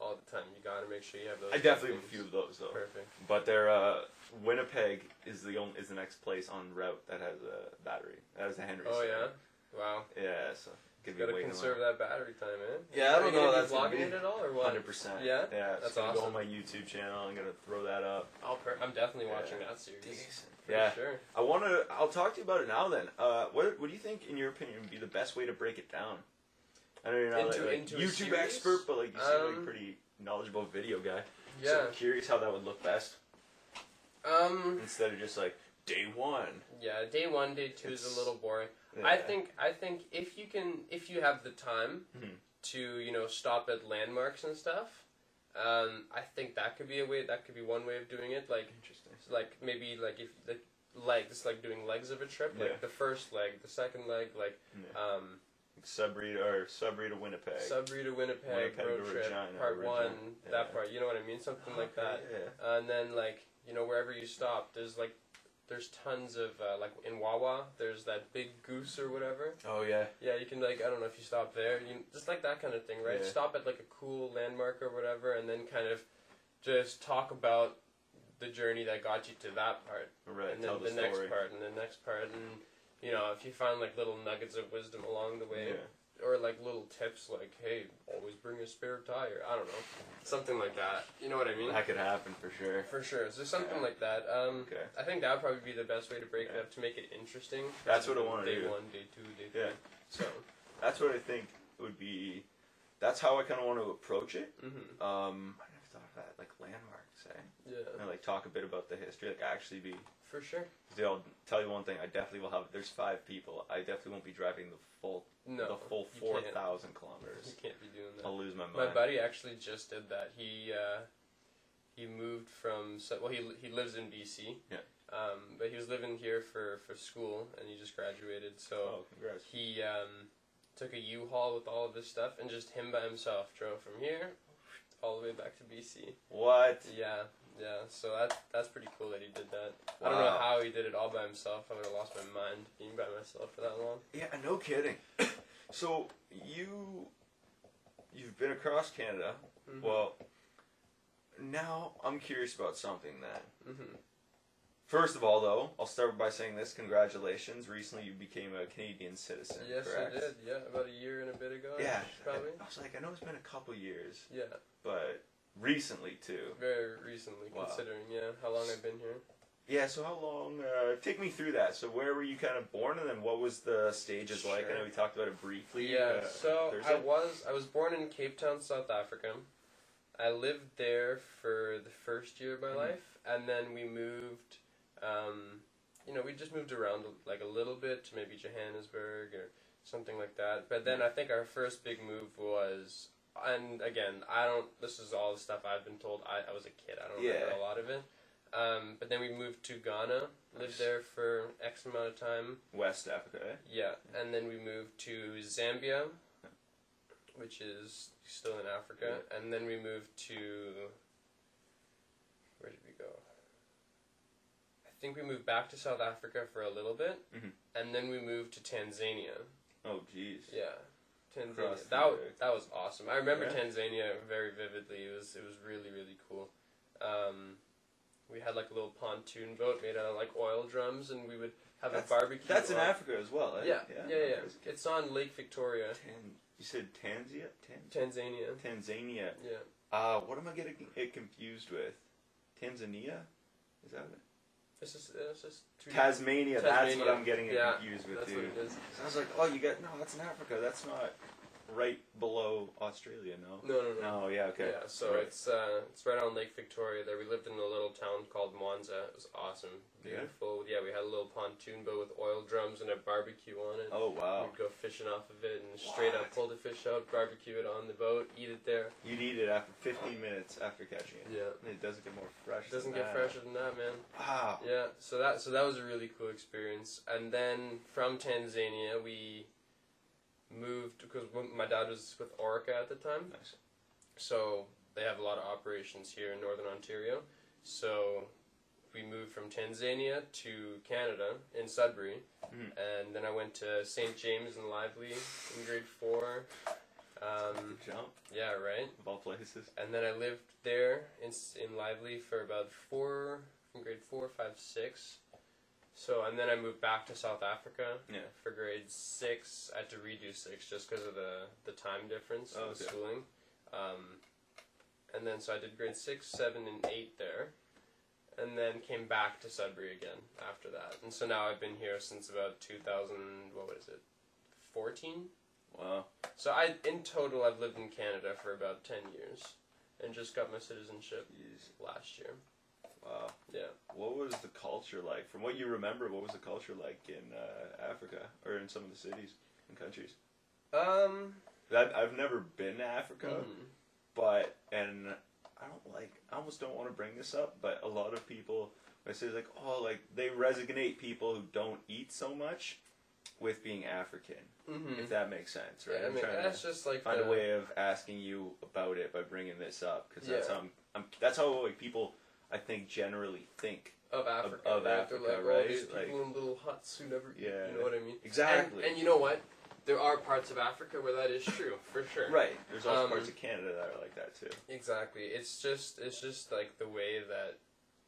All the time. You gotta make sure you have those. I definitely have a few of those though. Perfect. But they're uh, Winnipeg is the only is the next place on route that has a battery. That has a Henry. Oh cell. yeah. Wow. Yeah, so could be Gotta conserve that battery time, man. Yeah, I don't you know, that's be gonna vlogging be it at all or what? Hundred percent. Yeah? Yeah. That's gonna go on my YouTube channel. I'm gonna throw that up. I'll per- I'm definitely Yeah. watching that series. For Yeah. Sure. I want to. I'll talk to you about it now. Then, uh, what what do you think, in your opinion, would be the best way to break it down? I know you're not Into- like, into a YouTube expert, but like you seem like a Um, pretty knowledgeable video guy. Yeah. So. I'm curious how that would look best Um. instead of just like day one. Yeah. Day one, day two is a little boring. Yeah. I think. I think if you can, if you have the time Mhm. to, you know, stop at landmarks and stuff. Um, I think that could be a way. That could be one way of doing it. Like, Interesting. like maybe like if the legs, like doing legs of a trip. Like Yeah. the first leg, the second leg, like Yeah. um, Sudbury or Sudbury to Winnipeg. Sudbury to Winnipeg, Winnipeg road to trip, Regina, part Regina. one, Yeah. that part. You know what I mean? Something like that. Yeah. and then like you know wherever you stop, there's like there's tons of uh, like in Wawa, there's that big goose or whatever. Oh yeah. Yeah, you can like I don't know if you stop there, you just like that kind of thing, right? Yeah. Stop at like a cool landmark or whatever, and then kind of just talk about the journey that got you to that part, Right. and Tell then the, the, next part, and the next part, and you know if you find like little nuggets of wisdom along the way, Yeah. Or like little tips like, hey, always bring a spare tire. I don't know, something like that. You know what I mean? That could happen for sure. For sure. So something Yeah. like that. Um, Okay. I think that would probably be the best way to break it up to make it interesting. That's what I wanna do. Day one, day two, day three. Yeah. So. That's what I think would be. That's how I kind of want to approach it. hmm Um, I never thought of that, like landmarks, eh? Yeah. And like talk a bit about the history, like actually be. For sure. I'll tell you one thing. I definitely will have. There's five people. I definitely won't be driving the full, No. the full you four You kilometers. can't be doing that. I'll lose my mind. My buddy actually just did that. He uh, he moved from well he he lives in BC. Yeah. Um, but he was living here for for school and he just graduated. So Oh, congrats. he um, took a U-Haul with all of his stuff and just him by himself drove from here all the way back to BC. What? Yeah. Yeah, so that that's pretty cool that he did that. I don't know how he did it all by himself. I would have lost my mind being by myself for that long. Yeah, no kidding. so you, you've been across Canada. Mhm. Well, now I'm curious about something then. hmm First of all, though, I'll start by saying this: congratulations! Recently, you became a Canadian citizen. Yes, correct? I did. Yeah, about a year and a bit ago. Yeah, probably. I was like, I know it's been a couple years, Yeah, but recently too. very recently, Wow. considering yeah how long I've been here. Yeah. So how long? Uh, take me through that. So where were you kind of born, and then what was the stages like? I know we talked about it briefly. Yeah, uh, so Thursday. I was I was born in Cape Town, South Africa. I lived there for the first year of my Mhm. life, and then we moved. Um, you know, we just moved around like a little bit to maybe Johannesburg or something like that. But then I think our first big move was, and again, I don't. This is all the stuff I've been told. I, I was a kid. I don't remember Yeah. a lot of it. Um, but then we moved to Ghana, lived there for X amount of time. West Africa. Eh? Yeah, and then we moved to Zambia, which is still in Africa, and then we moved to. Where did we go? I think we moved back to South Africa for a little bit, Mhm. and then we moved to Tanzania. Oh, jeez. Yeah, Tanzania. That wa- that was awesome. I remember Yeah. Tanzania very vividly. It was it was really really cool. Um, we had like a little pontoon boat made out of like oil drums, and we would have That's- a barbecue. That's in Africa as well. Eh? Yeah, yeah, yeah. okay. It's on Lake Victoria, Tan- you said Tanzania? Tan- Tanzania. Tanzania. Yeah. Uh, what am I getting it confused with? Tanzania? Is that it? It's just, it's just two Tasmania, that's what I'm getting Yeah, confused with That's too. what it is. I was like, oh, you got, no, that's in Africa. That's not right below Australia, no? No, no, no. No, yeah, okay. Yeah, so Right. it's uh, it's right on Lake Victoria. There, we lived in a little town called Mwanza. It was awesome, Yeah? Beautiful. Yeah, we had a little pontoon boat with oil drums and a barbecue on it. Oh, wow. We'd go fishing off of it and straight up pull the fish out, barbecue it on the boat, eat it there. You'd eat it after 15 minutes after catching it. Yeah, It doesn't get more fresh. it doesn't get that. fresher than that, man. Wow. Yeah, so that so that was a really cool experience. And then from Tanzania, we moved because my dad was with Orica at the time. Nice. So they have a lot of operations here in Northern Ontario. So we moved from Tanzania to Canada in Sudbury, Mhm. and then I went to St. James and Lively in grade four. Um, jump, yeah, right. of all places. And then I lived there in in Lively for about four, from grade four, five, six. So and then I moved back to South Africa Yeah. for grade six. I had to redo six just because of the the time difference Oh, in okay. schooling. Um, and then so I did grade six, seven, and eight there, and then came back to Sudbury again after that. And so now I've been here since about two thousand. What was it? Fourteen. Wow. So I, in total, I've lived in Canada for about ten years, and just got my citizenship Jeez. last year. Wow. Yeah. What was the culture like? From what you remember, what was the culture like in uh, Africa or in some of the cities and countries? Um. I've, I've never been to Africa, mhm. but and I don't like. I almost don't want to bring this up, but a lot of people I say like, oh, like they resonate people who don't eat so much with being African, Mhm. if that makes sense, right? Yeah, I I'm mean, trying that's to just like find the, a way of asking you about it by bringing this up because that's Yeah. how I'm, I'm. That's how like people I think generally think. of Africa. of right? Africa, like, right? Oh, these people Like- in little huts who never. eat," Yeah. You know what I mean? Exactly. And, and you know what? There are parts of Africa where that is true, for sure. Right. There's also Um, parts of Canada that are like that too. Exactly. It's just it's just like the way that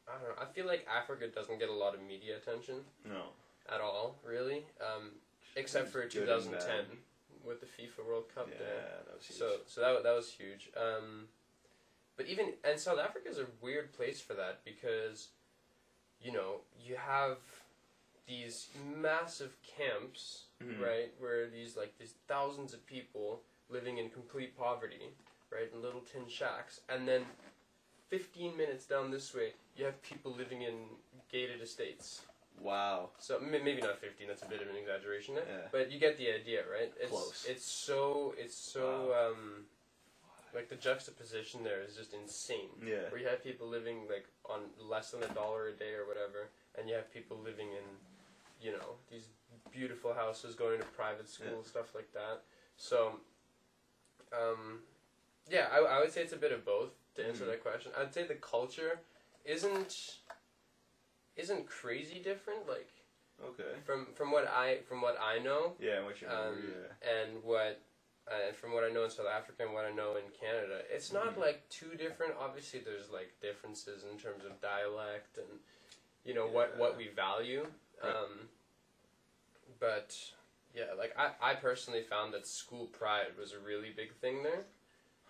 I don't know. I feel like Africa doesn't get a lot of media attention No. at all, really. Um, except for 2010. with the FIFA World Cup yeah, there. that was huge. So so that that was huge. Um, but even and South Africa is a weird place for that because, you know, you have these massive camps, Mhm. right, where these like these thousands of people living in complete poverty, right, in little tin shacks, and then. 15 minutes down this way, you have people living in gated estates. Wow. So m- maybe not 15. That's a bit of an exaggeration. Yeah. But you get the idea, right? It's, Close. It's so it's so um, like the juxtaposition there is just insane. Yeah. Where you have people living like on less than a dollar a day or whatever, and you have people living in, you know, these beautiful houses, going to private school, Yeah. stuff like that. So, um, yeah, I, I would say it's a bit of both to answer Mhm. that question. I'd say the culture isn't isn't crazy different. Like Okay. from from what I from what I know, Yeah, what you um, yeah. and what uh, from what I know in South Africa and what I know in Canada, it's not Mhm. like too different. Obviously, there's like differences in terms of dialect and you know what what we value. Um, but yeah, like I, I personally found that school pride was a really big thing there.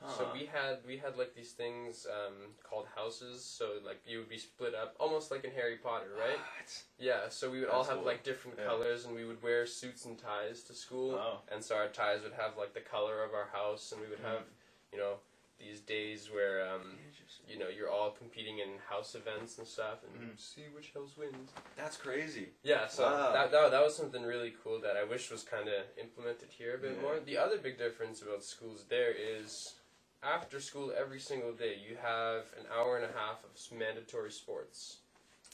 So we had we had like these things um, called houses. So like you would be split up, almost like in Harry Potter, right? What? Yeah, so we would all have cool. like different Yeah. colors, and we would wear suits and ties to school. Oh. And so our ties would have like the color of our house, and we would Mm. have, you know, these days where um. You know you're all competing in house events and stuff, and Mhm. see which house wins. That's crazy. Yeah, so Wow. that, that that was something really cool that I wish was kind of implemented here a bit Yeah. more. The other big difference about schools there is after school every single day you have an hour and a half of mandatory sports.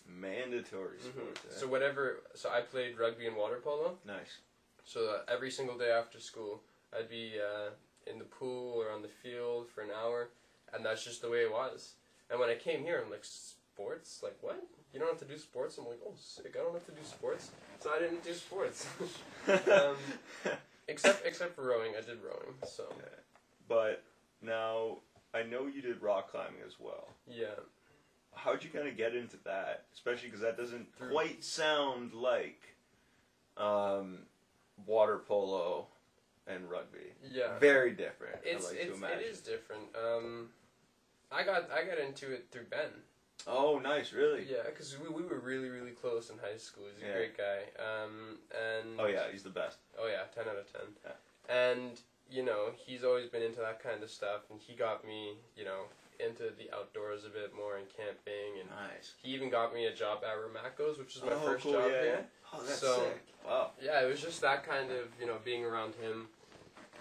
Mandatory Mhm. sports. eh? So whatever. So I played rugby and water polo. nice. So uh, every single day after school, I'd be uh, in the pool or on the field for an hour, and that's just the way it was. And when I came here, I'm like, sports? Like what? You don't have to do sports? I'm like, oh, sick! I don't have to do sports, so I didn't do sports. um, except except for rowing, I did rowing. So but now I know you did rock climbing as well. yeah, How'd you kind of get into that? Especially because that doesn't Through- quite sound like um, water polo and rugby. yeah. Very different. It's like it's it is different. Um, I got I got into it through Ben. Oh, nice. Really? Yeah, because we, we were really really close in high school. He's a Yeah. great guy. Um, and Oh yeah, he's the best. Oh yeah, ten out of ten. Yeah. And you know, he's always been into that kind of stuff, and he got me, you know, into the outdoors a bit more and camping, and Nice. he even got me a job at Ramakko's, which is my oh, first cool, job yeah, here. Oh, that's So- sick. Wow. Yeah, it was just that kind of, you know, being around him.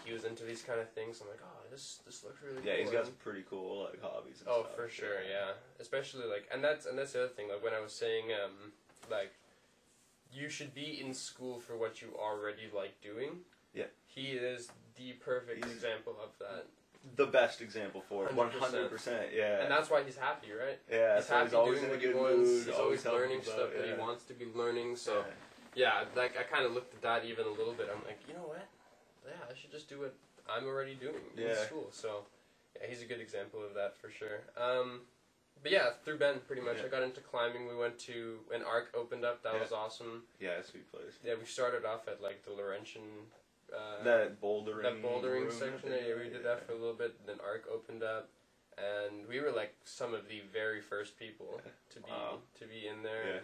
He was into these kind of things. I'm like, oh, this this looks really Yeah, cool. he's got some pretty cool like hobbies. And Oh, stuff. for sure, yeah. Especially like, and that's and that's the other thing. Like when I was saying, um, like, you should be in school for what you already like doing. Yeah. He is the perfect He's- example of that, The best example for it. 100%. Yeah. and that's why he's happy, right? yeah. he's so happy he's always doing in a what he good wants. mood. he's always helping learning about- stuff that he wants to be learning. So yeah, like I kind of looked at that even a little bit. I'm like, you know what? Yeah, I should just do what I'm already doing in school. So yeah, he's a good example of that for sure. Um, but yeah, through Ben, pretty much, Yeah. I got into climbing. We went to when Arc opened up. That Yeah. was awesome. Yeah, sweet place. Yeah, we started off at like the Laurentian. Uh, that bouldering. that bouldering section. Yeah, we did that for a little bit. Then Arc opened up, and we were like some of the very first people to be Wow. to be in there. Yeah.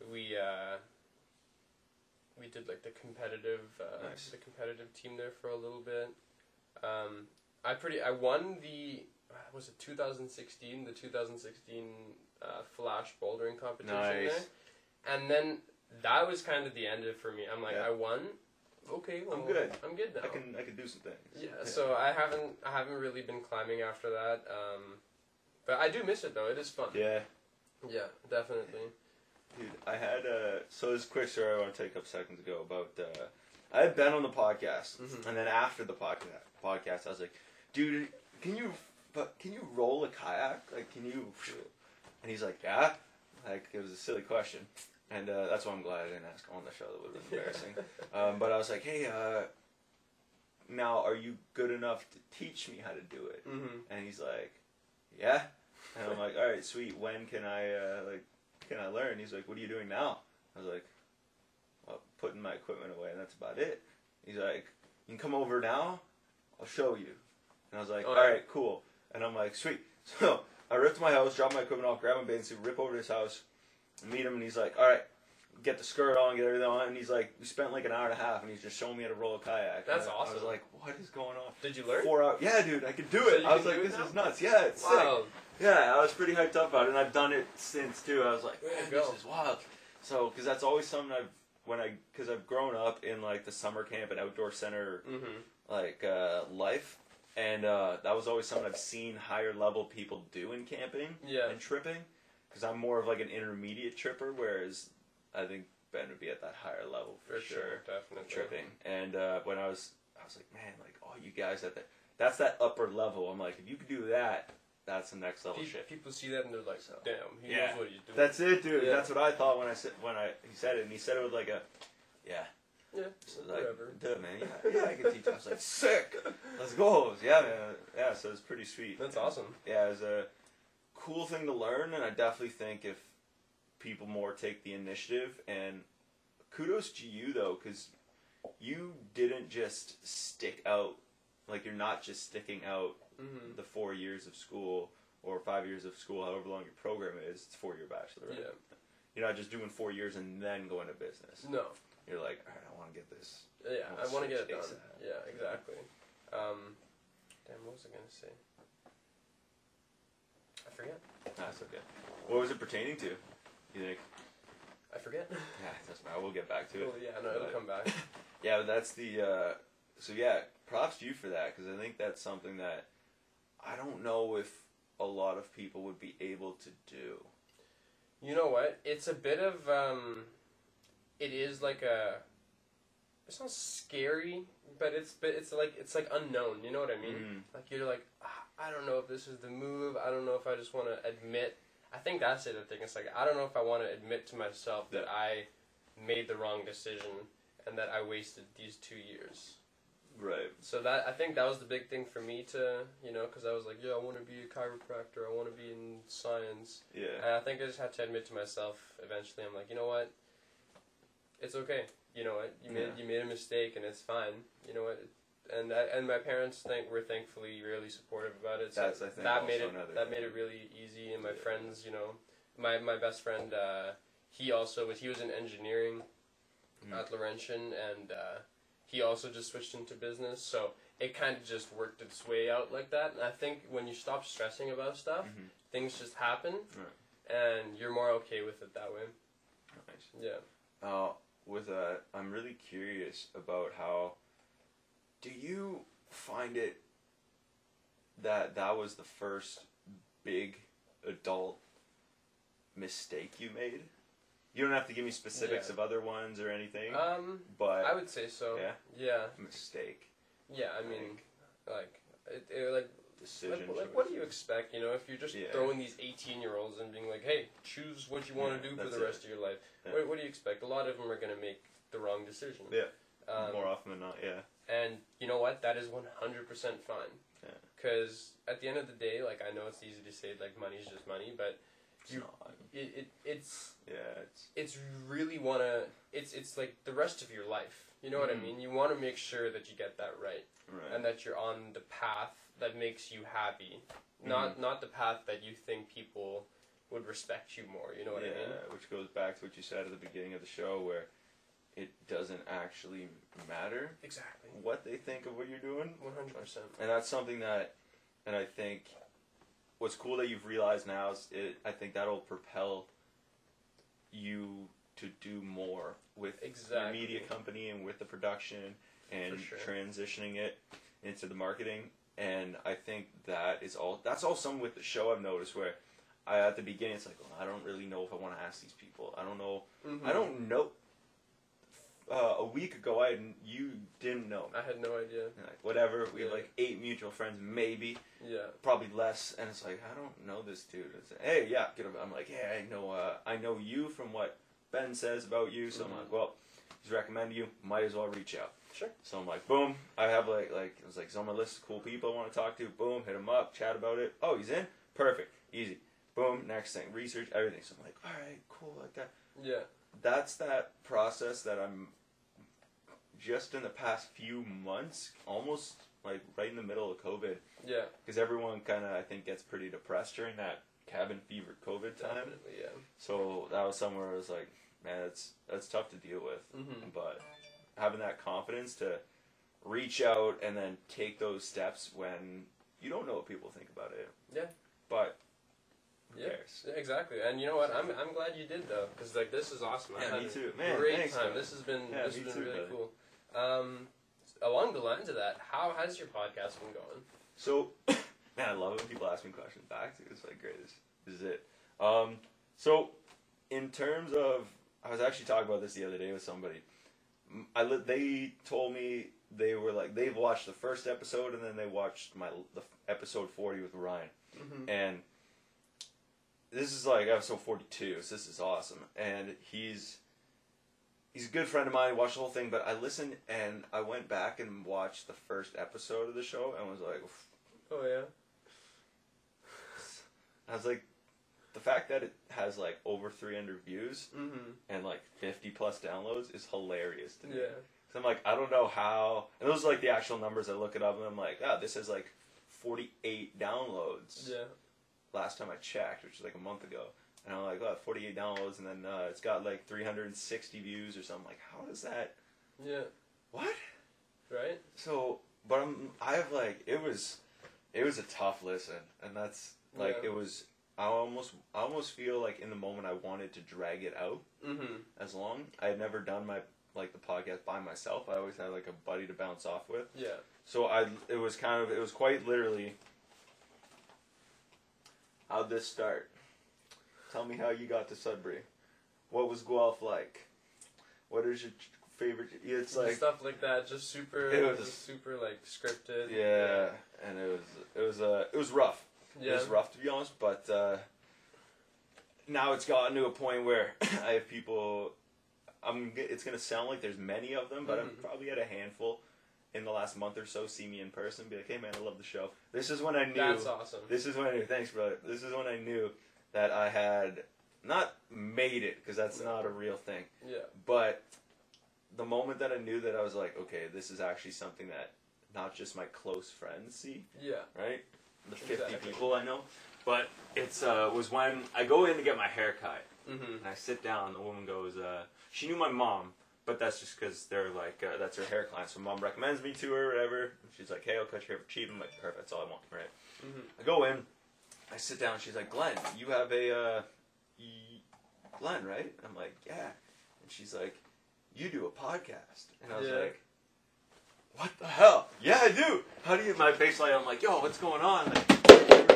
And we uh, we did like the competitive uh, Nice. the competitive team there for a little bit. Um, I pretty I won the uh, was it 2016 the 2016 uh, flash bouldering competition Nice. there, and then that was kind of the end of it for me. I'm like Yeah. I won. Okay, well, I'm good. I'm good now. I can I can do some things. Yeah, so I haven't I haven't really been climbing after that. Um, but I do miss it though. It is fun. Yeah, Yeah, definitely. dude. I had uh so this quick story I want to take up seconds ago about uh I had Ben on the podcast, Mhm. and then after the podcast podcast I was like, dude, can you but can you roll a kayak? Like, can you? And he's like, yeah. Like it was a silly question. And uh, that's why I'm glad I didn't ask on the show. That would have been embarrassing. um, but I was like, hey, uh, now are you good enough to teach me how to do it? hmm And he's like, yeah. And I'm like, all right, sweet. When can I uh, like can I learn? He's like, what are you doing now? I was like, well, putting my equipment away, and that's about it. He's like, you can come over now. I'll show you." And I was like, Oh, "All yeah. cool." And I'm like, "Sweet." So I ripped my house, dropped my equipment off, grab my bathing suit, rip over to his house, meet him, and he's like, "All right." Get the skirt on, get everything on, and he's like, we spent like an hour and a half, and he's just showing me how to roll a kayak. That's I- I was awesome. like, what is going on? Did you learn? Four hours. Yeah, dude, I could do it. you I was like, this now? is nuts. Yeah, it's sick. Yeah, I was pretty hyped up about it, and I've done it since too. I was like, man, this is wild. So, because that's always something I've when I because I've grown up in like the summer camp and outdoor center Mm-hmm. Like uh, life, and uh, that was always something I've seen higher level people do in camping Yeah. and tripping. Because I'm more of like an intermediate tripper, whereas I think Ben would be at that higher level for, For sure, definitely. tripping. And uh, when I was, I was like, man, like all you guys at that, that's that upper level. I'm like, if you could do that, that's the next level Pe- shit. People see that and they're like, So- "Damn, he Yeah. knows what he's doing." That's it, dude. Yeah. That's what I thought when I said when I he said it, and he said it with like a, yeah, yeah, so like, whatever. duh, man, yeah, yeah, I can teach. I was like, sick. Let's go. Yeah, man. Yeah, so it's pretty sweet. That's And, awesome. Yeah, it's a cool thing to learn, and I definitely think if people more take the initiative and kudos to you though, because you didn't just stick out. Like you're not just sticking out Mm-hmm. the four years of school or five years of school, however long your program is. It's four year bachelor, right? Yeah. You're not just doing four years and then going to business. No. You're like, all right, I want to get this. Yeah, I want to get it done. Yeah, exactly. Um, damn, what was I gonna say? I forget. That's okay. What was it pertaining to? You think? I forget. Yeah, that's fine. We'll get back to it. Well, yeah, no, it'll But- come back. Yeah, but that's the. Uh, so yeah, props to you for that because I think that's something that I don't know if a lot of people would be able to do. You know what? It's a bit of um, it is like a. It's not scary, but it's but it's like it's like unknown. You know what I mean? Mm. Like you're like "Ah, I don't know if this is the move. I don't know if I just want to admit. I think that's it. I think it's like I don't know if I want to admit to myself that I made the wrong decision and that I wasted these two years. Right. So that I think that was the big thing for me to you know because I was like yeah I want to be a chiropractor. I want to be in science. Yeah. And I think I just had to admit to myself eventually. I'm like, you know what? It's okay. You know what? You made Yeah. you made a mistake, and it's fine. You know what? And I, and my parents think were thankfully really supportive about it. So That's, I think, that made it that thing. made it really easy. And my Yeah. friends, you know, my my best friend, uh, he also was he was in engineering Mm. at Laurentian, and uh, he also just switched into business. So it kind of just worked its way out like that. And I think when you stop stressing about stuff, Mhm. things just happen, Right. and you're more okay with it that way. Nice. Yeah. Uh, with that, I'm really curious about how. Do you find it that that was the first big adult mistake you made? You don't have to give me specifics Yeah. of other ones or anything, Um, but I would say so. Yeah? Yeah. mistake Yeah. I mean, like, it, it, like, decision. like, like, what do you expect? You know, if you're just Yeah. throwing these 18 year olds and being like, "Hey, choose what you want Yeah, to do for the it. rest of your life," Yeah. what, what do you expect? A lot of them are gonna make the wrong decision. Yeah. Um, More often than not, yeah. And you know what? That is 100% fine. Yeah. Because at the end of the day, like I know it's easy to say like money's just money, but It's you- not. it, it it's Yeah, it's it's really wanna it's it's like the rest of your life. You know what I Mhm. mean? You want to make sure that you get that right right. and that you're on the path that makes you happy, Mm-hmm. not not the path that you think people would respect you more. You know what yeah, I mean? which goes back to what you said at the beginning of the show, where it doesn't actually matter Exactly. what they think of what you're doing, One hundred percent. and that's something that, and I think, what's cool that you've realized now is it. I think that'll propel you to do more with your media company and with the production and sure. transitioning it into the marketing. And I think that is all. That's all some with the show I've noticed where. I, at the beginning, it's like, well, I don't really know if I want to ask these people. I don't know. Mm-hmm. I don't know. Uh, a week ago, I hadn't, you didn't know. I had no idea. Like, whatever. We have Yeah. like eight mutual friends, maybe, Yeah. probably less. And it's like, I don't know this dude. It's like, hey, yeah. I'm like, yeah, I know. Uh, I know you from what Ben says about you. So I'm Mhm. like, well, he's recommended you. Might as well reach out. Sure. So I'm like, boom. I have like, like it was like, it's on my list of cool people I want to talk to. Boom, hit him up, chat about it. Oh, he's in. Perfect, easy. Boom. Next thing, research everything. So I'm like, all right, cool, like that Yeah. that's that process that I'm just in the past few months, almost like right in the middle of COVID, Yeah, because everyone kind of I think gets pretty depressed during that cabin fever COVID time. definitely. Yeah. So that was somewhere I was like, man, that's that's tough to deal with. Mm-hmm. But having that confidence to reach out and then take those steps when you don't know what people think about it. Yeah. But Yeah. Exactly. And you know what? I'm, I'm glad you did though, because like this is awesome. I Yeah, had me too. Man, great thanks, time. man. This has been Yeah, this has been too, really buddy. cool. Um, along the lines of that, how has your podcast been going? So, man, I love it when people ask me questions back. It's like great. This, this is it. Um, so, in terms of, I was actually talking about this the other day with somebody. I li- they told me they were like they've watched the first episode and then they watched my the f- episode forty with Ryan, Mm-hmm. and this is like episode forty two. So this is awesome, and he's. He's a good friend of mine. He watched the whole thing, but I listened and I went back and watched the first episode of the show and was like, Oh yeah. I was like, the fact that it has like over 300 views Mm-hmm. and like 50 plus downloads is hilarious to me. Yeah. So I'm like, I don't know how. And those are like the actual numbers. I look it up and I'm like, ah, this has like 48 downloads Yeah. last time I checked, which was like a month ago. And I'm like, oh, 48 downloads, and then uh, it's got like 360 views or something. Like, how does that? Yeah. What? Right. So, but I'm, I have like, it was, it was a tough listen, and that's like, Yeah. it was. I almost, I almost feel like in the moment I wanted to drag it out Mm-hmm. as long. I had never done my like the podcast by myself. I always had like a buddy to bounce off with. Yeah. So I, it was kind of, it was quite literally. How'd this start? Tell me how you got to Sudbury. What was Guelph like? What is your favorite? yeah, It's like stuff like that, just super, It was- just super like scripted. yeah, and it was it was uh it was rough. Yeah. It was rough to be honest, but uh, now it's gotten to a point where I have people. I'm. It's gonna sound like there's many of them, but Mhm. I've probably had a handful in the last month or so. See me in person, be like, "Hey man, I love the show." This is when I knew. That's awesome. This is when I knew. Thanks, brother. This is when I knew that I had not made it because that's not a real thing, Yeah. but the moment that I knew that I was like, okay, this is actually something that not just my close friends see, Yeah. right? The 50 Exactly. people I know. But it's uh, was when I go in to get my hair cut Mm-hmm. and I sit down. The woman goes, uh, she knew my mom, but that's just because they're like uh, that's her hair client. So mom recommends me to her, or whatever. And she's like, hey, I'll cut your hair for cheap. I'm like, perfect. That's all I want, right? Mhm. I go in, I sit down. She's like, Glenn, you have a uh, Glenn, right? I'm like, yeah. And she's like, you do a podcast, and I was Yeah. like. What the hell? Yeah, I do. How do you? My face light. I'm like, yo, what's going on? Like,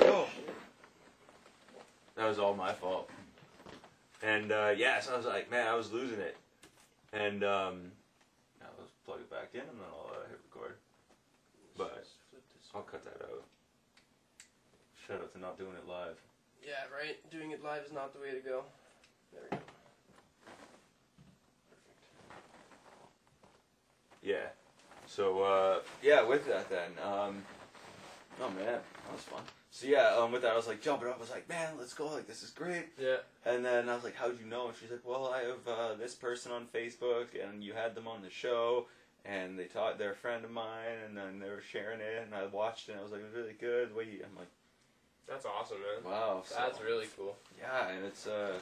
go. That was all my fault. And uh, yeah, so I was like, man, I was losing it. And um, now let's plug it back in, and then I'll uh, hit record. But I'll cut that out. Shout out to not doing it live. Yeah. Right. Doing it live is not the way to go. There we go. Yeah. So uh, yeah, with that then. Um, oh man, that was fun. So yeah, um, with that I was like jumping up. I was like, man, let's go. Like this is great. Yeah. And then I was like, how'd you know? And she's like, well, I have uh, this person on Facebook, and you had them on the show, and they taught they're a friend of mine, and then they were sharing it, and I watched it, and I was like, it was really good. What you, I'm like, That's awesome, man. wow. So, That's really cool. yeah, and it's uh,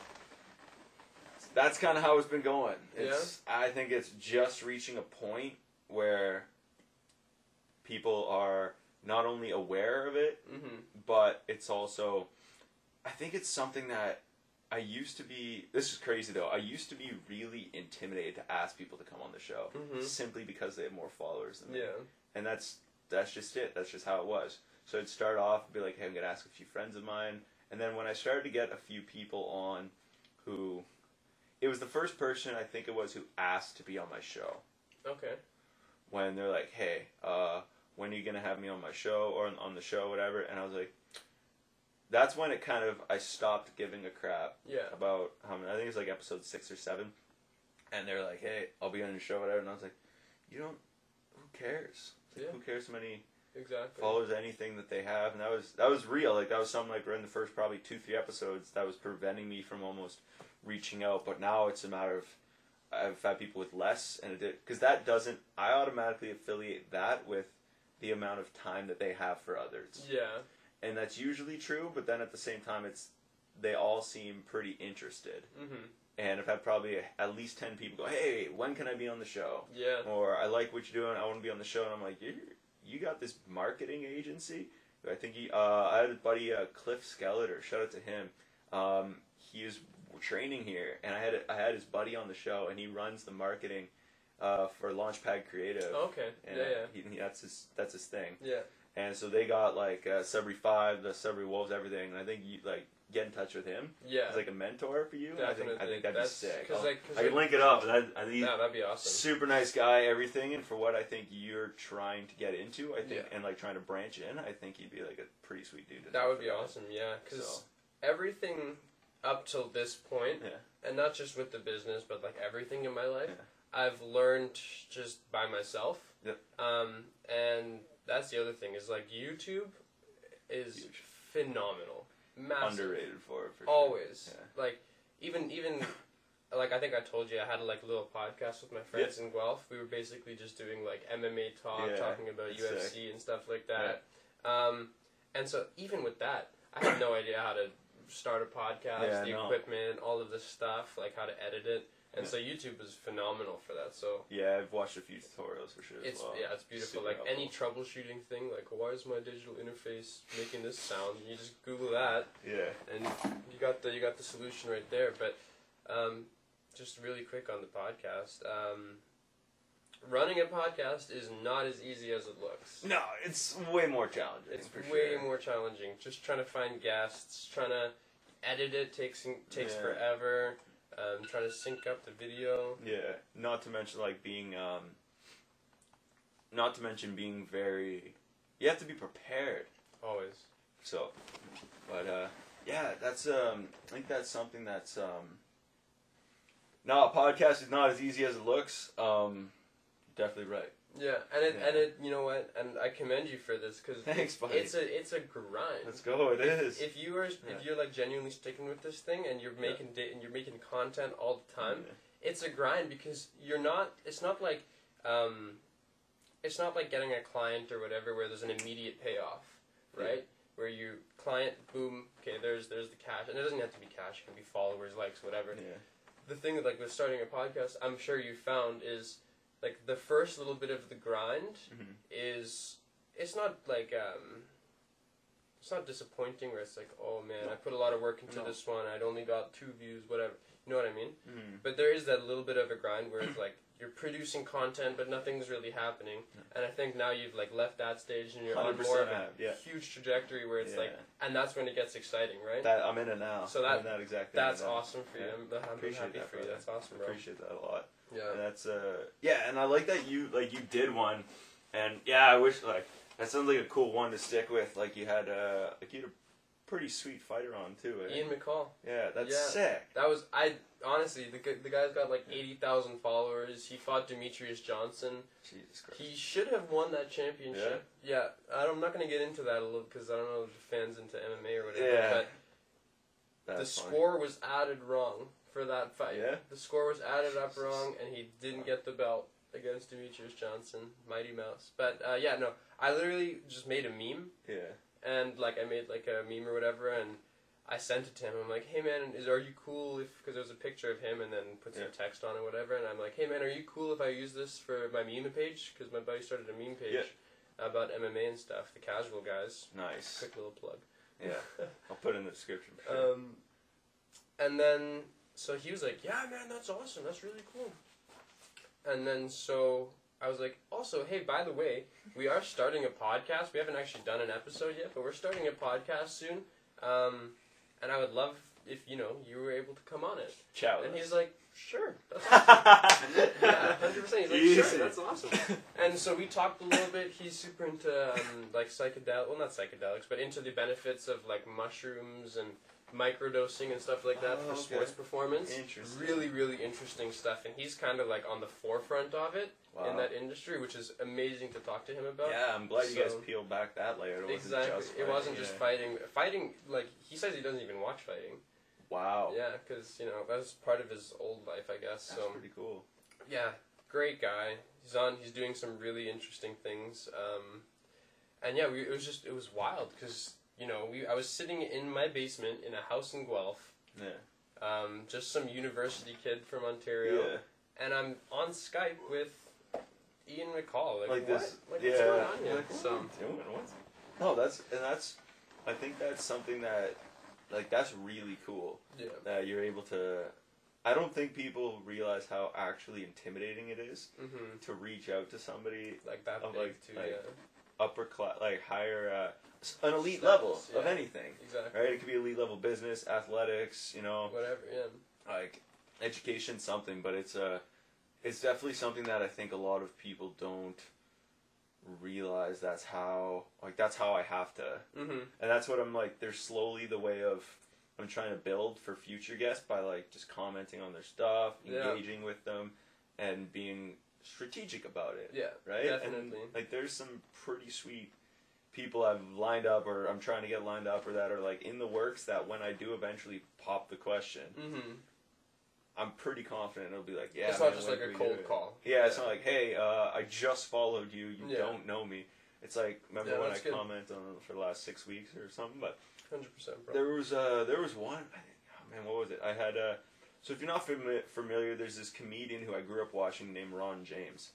that's kind of how it's been going. It's I think it's just reaching a point where people are not only aware of it, Mm-hmm. but it's also I think it's something that I used to be this is crazy though. I used to be really intimidated to ask people to come on the show Mhm. simply because they have more followers than me. Yeah. And that's that's just it. That's just how it was. So I'd start off and be like, hey, I'm gonna ask a few friends of mine. And then when I started to get a few people on who it was the first person I think it was who asked to be on my show Okay. When they're like, "Hey, uh, when are you gonna have me on my show or on, on the show, whatever?" And I was like, "That's when it kind of I stopped giving a crap Yeah. about how many. I think it's like episode six or seven, and they're like, "Hey, I'll be on your show, whatever." And I was like, "You don't. Who cares? Like, Yeah. Who cares how many Exactly. followers anything that they have?" And that was that was real. Like that was something like in the first probably two three episodes that was preventing me from almost reaching out. But now it's a matter of I have had people with less, and it did because that doesn't. I automatically affiliate that with the amount of time that they have for others, Yeah. and that's usually true. But then at the same time, it's they all seem pretty interested, Mhm. and I've had probably at least ten people go, "Hey, when can I be on the show?" Yeah. Or I like what you're doing. I want to be on the show, and I'm like, you you got this marketing agency. I think he. Uh, I had a buddy, uh, Cliff Skeletor. Shout out to him. Um, he was training here, and I had I had his buddy on the show, and he runs the marketing uh, for Launchpad Creative. Okay. And Yeah. Yeah. he, he- that's his that's his thing. Yeah. And so they got like uh, Sudbury Five, the Sudbury Wolves, everything. And I think you like get in touch with him. Yeah. He's like a mentor for you. I think. I think that'd That's- be sick. 'cause, like- 'cause, I can link it up. That, I think yeah, that'd be awesome. super nice guy, everything, and for what I think you're trying to get into, I think, Yeah. and like trying to branch in, I think he'd be like a pretty sweet dude. That would be awesome. Yeah. Because So, everything up till this point, Yeah. and not just with the business, but like everything in my life, Yeah. I've learned just by myself. Yep. Um, and that's the other thing is like YouTube is Huge. phenomenal, massive, underrated for it, for sure. always. Yeah. Like even even like I think I told you I had a like a little podcast with my friends in Guelph. We were basically just doing like MMA talk, talking about UFC sick. and stuff like that. Um, and so even with that, I had no idea how to start a podcast, Yeah, the no. equipment, all of this stuff, like how to edit it. And Yeah. so YouTube was phenomenal for that. So Yeah, I've watched a few tutorials for sure. as it's well. yeah, it's beautiful. Super like any troubleshooting thing, like why is my digital interface making this sound? You just Google that, Yeah. and you got the you got the solution right there. But um, just really quick on the podcast, um, running a podcast is not as easy as it looks. No, it's way more challenging. It's way sure. more challenging. Just trying to find guests, trying to edit it takes takes Yeah. forever. Um, trying to sync up the video. Yeah, not to mention like being, um, not to mention being very. You have to be prepared. Always. So, but uh, yeah, that's um, I think that's something that's um. No, a podcast is not as easy as it looks. Um, definitely right. Yeah, and it Yeah. and it you know what, and I commend you for this because Thanks, buddy. it's a it's a grind. Let's go. It is. If you are Yeah. if you're like genuinely sticking with this thing and you're making da- and you're making content all the time, it's a grind because you're not. It's not like um, it's not like getting a client or whatever where there's an immediate payoff, right? Where you client boom, okay, there's there's the cash, and it doesn't have to be cash. It can be followers, likes, whatever Yeah. the thing like with starting a podcast, I'm sure you found is like the first little bit of the grind Mhm. is it's not like um it's not disappointing where it's like oh man No. I put a lot of work into No. this one I'd only got two views whatever you know what I mean Mhm. but there is that little bit of a grind where it's like you're producing content but nothing's really happening and I think now you've like left that stage and you're on more of a yeah. huge trajectory where it's Yeah. like and that's when it gets exciting right That I'm in it now. So that- in that exactly. that's awesome for you Yeah. I'm, I'm happy that, for you brother. that's awesome bro Appreciate that a lot. Yeah And that's uh yeah, and I like that you like you did one, and yeah, I wish like that sounds like a cool one to stick with. Like you had uh like you had a pretty sweet fighter on too. Eh? Ian McCall Yeah, that's Yeah. sick. That was I honestly the the guy's got like eighty thousand followers. He fought Demetrious Johnson. Jesus Christ. He should have won that championship. Yeah, I don't- I'm not gonna get into that a little because I don't know if the fans into MMA or whatever. Yeah. But the funny. score was added wrong for that fight. Yeah? The score was added up wrong, and he didn't get the belt against Demetrious Johnson, Mighty Mouse. But uh, yeah, no, I literally just made a meme Yeah. and like I made like a meme or whatever, and I sent it to him. I'm like, hey man, is are you cool if because there was a picture of him and then put some Yeah. text on it, whatever. And I'm like, hey man, are you cool if I use this for my meme page? Because my buddy started a meme page Yeah. about MMA and stuff. The casual guys. Nice. Quick little plug. Yeah. I'll put it in the description. For sure. um, and then so he was like, yeah man, that's awesome. That's really cool. And then so. I was like, also, hey, by the way, we are starting a podcast. We haven't actually done an episode yet, but we're starting a podcast soon. Um, and I would love if you know you were able to come on it. Ciao. And he's like, sure, that's awesome. yeah, hundred percent. He's like, Easy. sure, that's awesome. And so we talked a little bit. He's super into um, like psychedelic, well, not psychedelics, but into the benefits of like mushrooms and microdosing and stuff like that Oh, for okay. sports performance. Interesting. Really, really interesting stuff. And he's kind of like on the forefront of it in that industry, which is amazing to talk to him about. Yeah, I'm glad you guys peeled back that layer. It wasn't Exactly. just it wasn't just fighting. Fighting, like he says, he doesn't even watch fighting. Wow. Yeah, because you know that was part of his old life, I guess. That's so pretty cool. yeah, great guy. He's on. He's doing some really interesting things. Um, and yeah, we, it was just it was wild because you know we I was sitting in my basement in a house in Guelph. Yeah. Um, just some university kid from Ontario, Yeah. and I'm on Skype with Ian McCall. Like, Like what? this. Like yeah. what's going on here? Like, what So are you doing? What's... No, that's and that's. I think that's something that, like, that's really cool yeah, that you're able to. I don't think people realize how actually intimidating it is hmm to reach out to somebody like that Of, big like- too. like- yeah, upper class, like higher, uh, s- an elite Status, level of anything, exactly. right? It could be elite level business, athletics, you know, Whatever. Yeah. like education, something. But it's uh, it's definitely something that I think a lot of people don't realize. That's how, like, that's how I have to, hmm and that's what I'm like. There's slowly the way of I'm trying to build for future guests by like just commenting on their stuff, Yeah. engaging with them, and being strategic about it Yeah. right? Definitely. And like, there's some pretty sweet people I've lined up, or I'm trying to get lined up, or that are like in the works. That when I do eventually pop the question, hmm I'm pretty confident it'll be like, yeah. it's not man, just when like a cold call. Yeah, it's not like, hey, uh, I just followed you. You Yeah. don't know me. It's like, remember Yeah, when I good. comment on for the last six weeks or something? But Hundred percent, bro. there was uh, there was one. I think, oh man, what was it? I had uh, so if you're not fami- familiar, there's this comedian who I grew up watching named Ron James,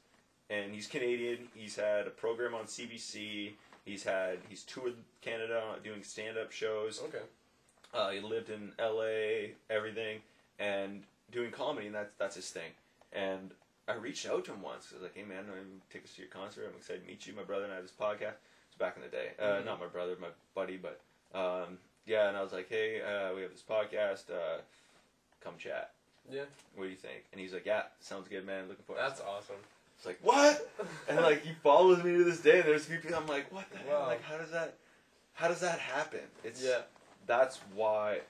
and he's Canadian. He's had a program on CBC. He's had he's toured Canada doing stand up shows. Okay. Uh, he lived in L.A. Everything and doing comedy, and that's that's his thing. And I reached out to him once. I was like, "Hey man, I'm take us to your concert. I'm excited to meet you." My brother and I have this podcast. It's back in the day. Uh, Mhm. Not my brother, my buddy, but um, yeah. And I was like, "Hey, uh, we have this podcast. Uh, come chat. Yeah. What do you think?" And he's like, "Yeah, sounds good, man. Looking forward." That's awesome. It's like what? And like he follows me to this day. And there's people. I'm like, what the hell? Like, how does that? How does that happen? It's yeah. that's why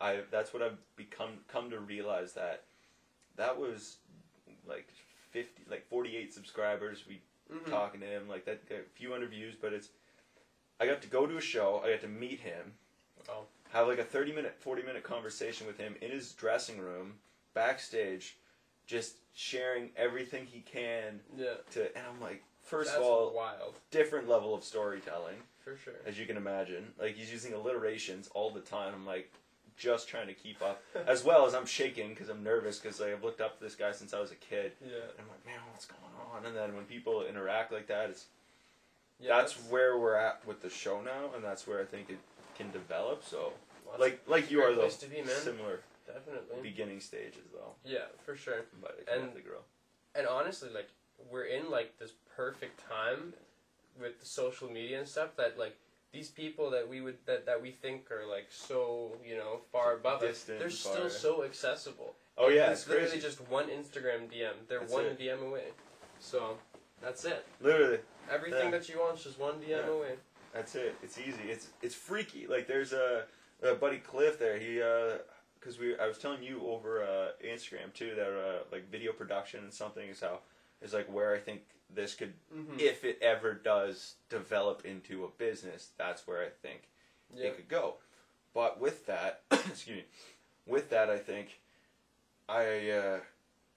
I that's what I've become come to realize that that was like 50 like 48 subscribers we Mhm. talking to him like that a few hundred views but it's I got to go to a show I got to meet him Oh. have like a 30 minute 40 minute conversation with him in his dressing room backstage just sharing everything he can Yeah. to and I'm like first That's of all wild different level of storytelling for sure. as you can imagine. Like he's using alliterations all the time. I'm like just trying to keep up, as well as I'm shaking because I'm nervous because like, I've looked up to this guy since I was a kid. Yeah. And I'm like, man, what's going on? And then when people interact like that, it's Yeah. that's where we're at with the show now, and that's where I think it can develop. So well, like like you are though, be, man. similar definitely. beginning stages though, yeah, for sure. but it can And- definitely grow. And honestly, like we're in like this perfect time with the social media and stuff that like these people that we would that, that we think are like so you know far above us, they're and still so accessible. Oh yeah, it's it's literally crazy. just one Instagram DM. They're That's one it. DM away. So that's it. Literally. Everything Yeah. that you want is just one DM Yeah. away. That's it. It's easy. It's it's freaky. Like there's a, a buddy Cliff there. He uh, because we I was telling you over uh, Instagram too that uh, like video production and something is how is like where I think this could Mm-hmm. if it ever does develop into a business. That's where I think yeah. it could go. But with that, excuse me, with that I think I uh,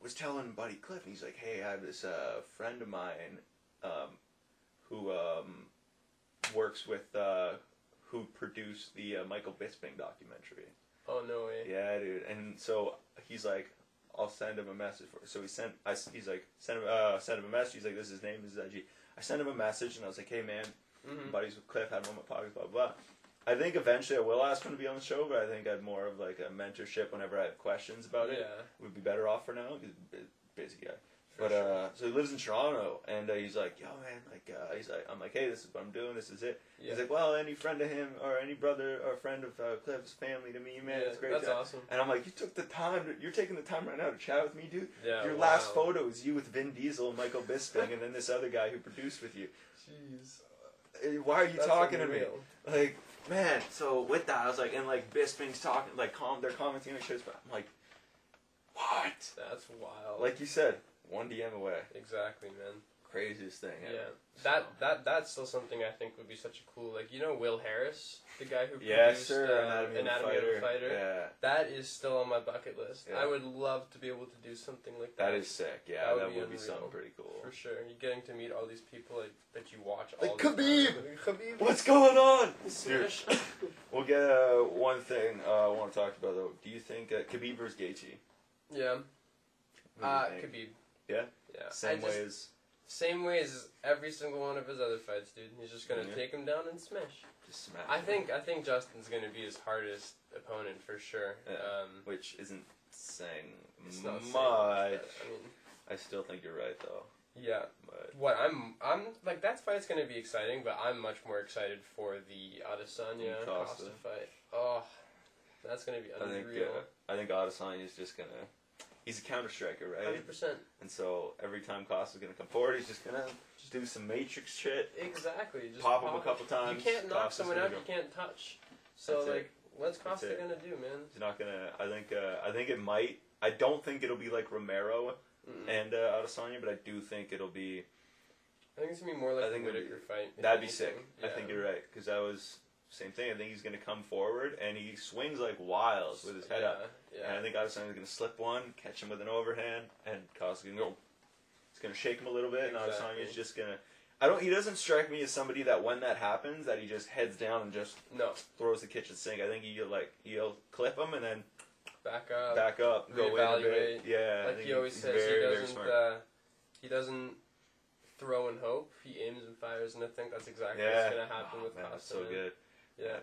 was telling Buddy Cliff, and he's like, "Hey, I have this uh, friend of mine um, who um, works with uh, who produced the uh, Michael Bisping documentary." Oh no way. Yeah, dude. And so he's like, "I'll send him a message." For so he sent. I, he's like, "Send him, uh, send him a message." He's like, "This is his name. This is IG." I sent him a message, and I was like, "Hey, man, Mm-hmm. buddies with Cliff, had him on my podcast, blah, blah, blah. I think eventually I will ask him to be on the show, but I think I'd more of like a mentorship whenever I have questions about it. Yeah. Would be better off for now. He's busy guy. For but sure. uh, so he lives in Toronto, and uh, he's like, "Yo, man, like, uh, he's like, I'm like, hey, this is what I'm doing. This is it." Yeah. He's like, "Well, any friend of him or any brother or friend of uh, Cliff's family to me, man, yeah, it's great." That's to-" awesome. And I'm like, "You took the time. To, you're taking the time right now to chat with me, dude. Yeah. Your wow. last photo is you with Vin Diesel and Michael Bisping, and then this other guy who produced with you. Jeez. Uh, Why are you That's talking to me?" like man so with that i was like and like bisping's talking like com- they're commenting on shit but i'm like what That's wild. like you said one dm away exactly, man. craziest thing. Yeah, ever. that that that's still something I think would be such a cool. Like you know, Will Harris, the guy who Yes, produced sir. uh, Anatomy, Anatomy, of, a a Fighter. Yeah, That is still on my bucket list. Yeah. I would love to be able to do something like that. that is sick. Yeah, That that would would, be be, something pretty cool. for sure. You're getting to meet all these people like, that you watch Like all the Khabib! time. Khabib. What's going on? We'll get uh, one thing uh, I want to talk about though. Do you think uh, Khabib versus Gaethje? yeah. What do you Uh. Khabib. Yeah? Yeah. Same just, way as Same way as every single one of his other fights, dude. He's just gonna Yeah. take him down and smash. just smash. I him, think I think Justin's gonna be his hardest opponent for sure. Yeah. Um, which isn't saying it's not much. saying much, but, I mean, I still think you're right though. yeah. But What I'm I'm like that fight's gonna be exciting, but I'm much more excited for the Adesanya Costa Costa. fight. Oh, that's gonna be unreal. I think uh, I think Adesanya is just gonna. He's a counter striker, right? Hundred percent. And so every time Costa's gonna come forward, he's just gonna just do some matrix shit. Exactly. Just Pop him a couple times, You can't knock Costa's someone out. go. You can't touch. So That's it. like, what's That's Costa gonna do, man? He's not gonna. I think. Uh, I think it might. I don't think it'll be like Romero Mm-mm. and uh, Adesanya, but I do think it'll be. I think it's gonna be more like I think Whittaker fight. That'd be anything. sick. I think you're right because that was same thing. I think he's gonna come forward and he swings like wild with his head yeah, up. Yeah. And I think Adesanya's gonna slip one, catch him with an overhand, and Costa's gonna go. It's gonna shake him a little bit, and Exactly. Adesanya's just gonna. I don't. He doesn't strike me as somebody that when that happens, that he just heads down and just no, throws the kitchen sink. I think he'll like he'll clip him and then back up. back up, go in a bit. Yeah, like he always says, very, he doesn't. Uh, he doesn't throw and hope. He aims and fires, and I think that's exactly yeah, what's gonna happen Oh, with man, that's so man. good. Yeah.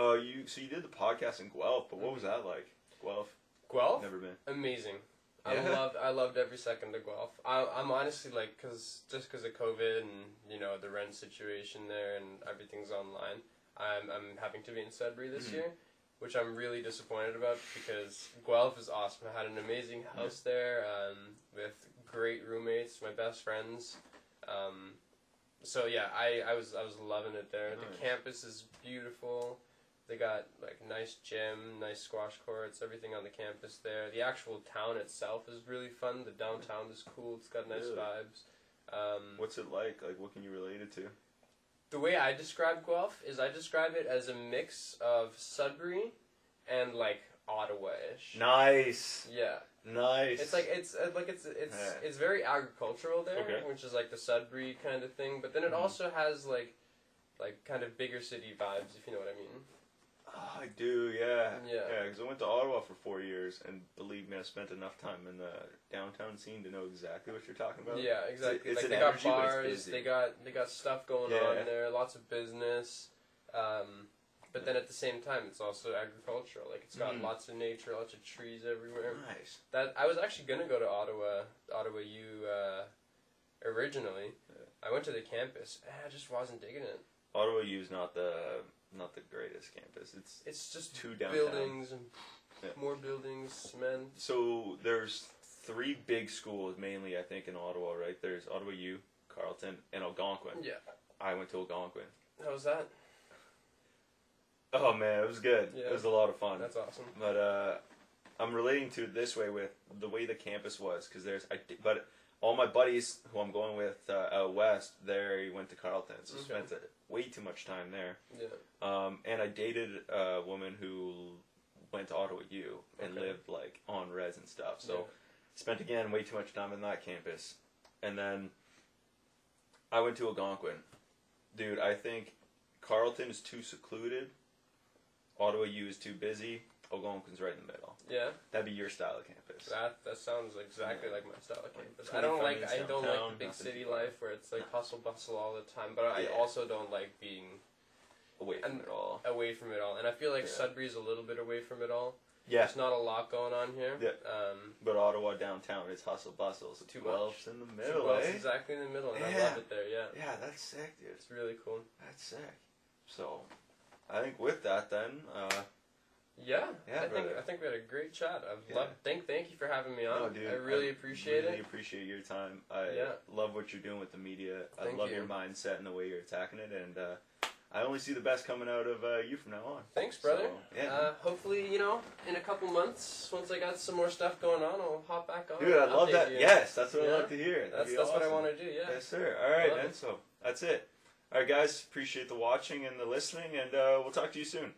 Uh, you so you did the podcast in Guelph, but what was that like? Guelph, Guelph, never been. amazing. I Yeah? loved I loved every second of Guelph. I, I'm honestly like, cause just cause of COVID and you know the rent situation there and everything's online. I'm I'm having to be in Sudbury this Mhm. year, which I'm really disappointed about because Guelph is awesome. I had an amazing house there um, with great roommates, my best friends. Um, so yeah, I, I was I was loving it there. Nice. The campus is beautiful. They got like nice gym, nice squash courts, everything on the campus there. The actual town itself is really fun. The downtown is cool. It's got nice Really? vibes. Um, What's it like? Like, what can you relate it to? the way I describe Guelph is I describe it as a mix of Sudbury and like Ottawa-ish. Nice, Yeah, nice. it's like it's uh, like it's it's Yeah. it's very agricultural there, Okay. which is like the Sudbury kind of thing. But then it Mhm. also has like like kind of bigger city vibes, if you know what I mean. I do, yeah, Yeah. yeah. Because I went to Ottawa for four years, and believe me, I spent enough time in the downtown scene to know exactly what you're talking about. Yeah, exactly. it's like an they got energy, it's bars, busy. they got they got stuff going Yeah. on there, lots of business. Um, but then at the same time, it's also agricultural. Like it's got Mm. lots of nature, lots of trees everywhere. Nice. That I was actually gonna go to Ottawa, Ottawa U, uh, originally. Yeah. I went to the campus. and I just wasn't digging it. Ottawa U is not the not the greatest campus. It's It's just too downtown. buildings and Yeah. more buildings, cement. So there's three big schools mainly, I think, in Ottawa. Right? There's Ottawa U, Carleton, and Algonquin. Yeah. I went to Algonquin. How was that? Oh man, it was good. Yeah. It was a lot of fun. That's awesome. But uh, I'm relating to it this way with the way the campus was because there's I but all my buddies who I'm going with uh, out west they went to Carleton, so Okay. spent way too much time there. Yeah. Um, and I dated a woman who went to Ottawa U and Okay. lived like on res and stuff. So Yeah. spent again way too much time in that campus. And then I went to Algonquin. Dude, I think Carleton is too secluded. Ottawa U is too busy. Algonquin's right in the middle. Yeah. That'd be your style of campus. That that sounds exactly like my style of campus. I don't like I don't like the big city life where it's like hustle bustle all the time. But I Yeah. also don't like being Away from it all. away from it all. And I feel like Yeah. Sudbury's a little bit away from it all. Yeah. There's not a lot going on here. Yeah. Um, But Ottawa downtown, it's hustle bustle. So Too Guelph's in the middle, Guelph's eh? exactly in the middle, and I Yeah. love it there. Yeah, Yeah, that's sick, dude. it's really cool. That's sick. So, I think with that, then, uh, Yeah, Yeah, I think. I think we had a great chat. I've Yeah. loved. Thank thank you for having me on. no, dude, I really appreciate really it. appreciate your time. I Yeah. love what you're doing with the media. I love you. your mindset and the way you're attacking it. And uh, I only see the best coming out of uh, you from now on. Thanks, brother. So, yeah. Uh, hopefully, you know, in a couple months, once I got some more stuff going on, I'll hop back on. Dude, I love that. you. Yes, that's what I Yeah. like to hear. That'd That's that's what I want to do. Yeah. Yes, sir. All right, man. it. So that's it. All right, guys. Appreciate the watching and the listening, and uh, we'll talk to you soon.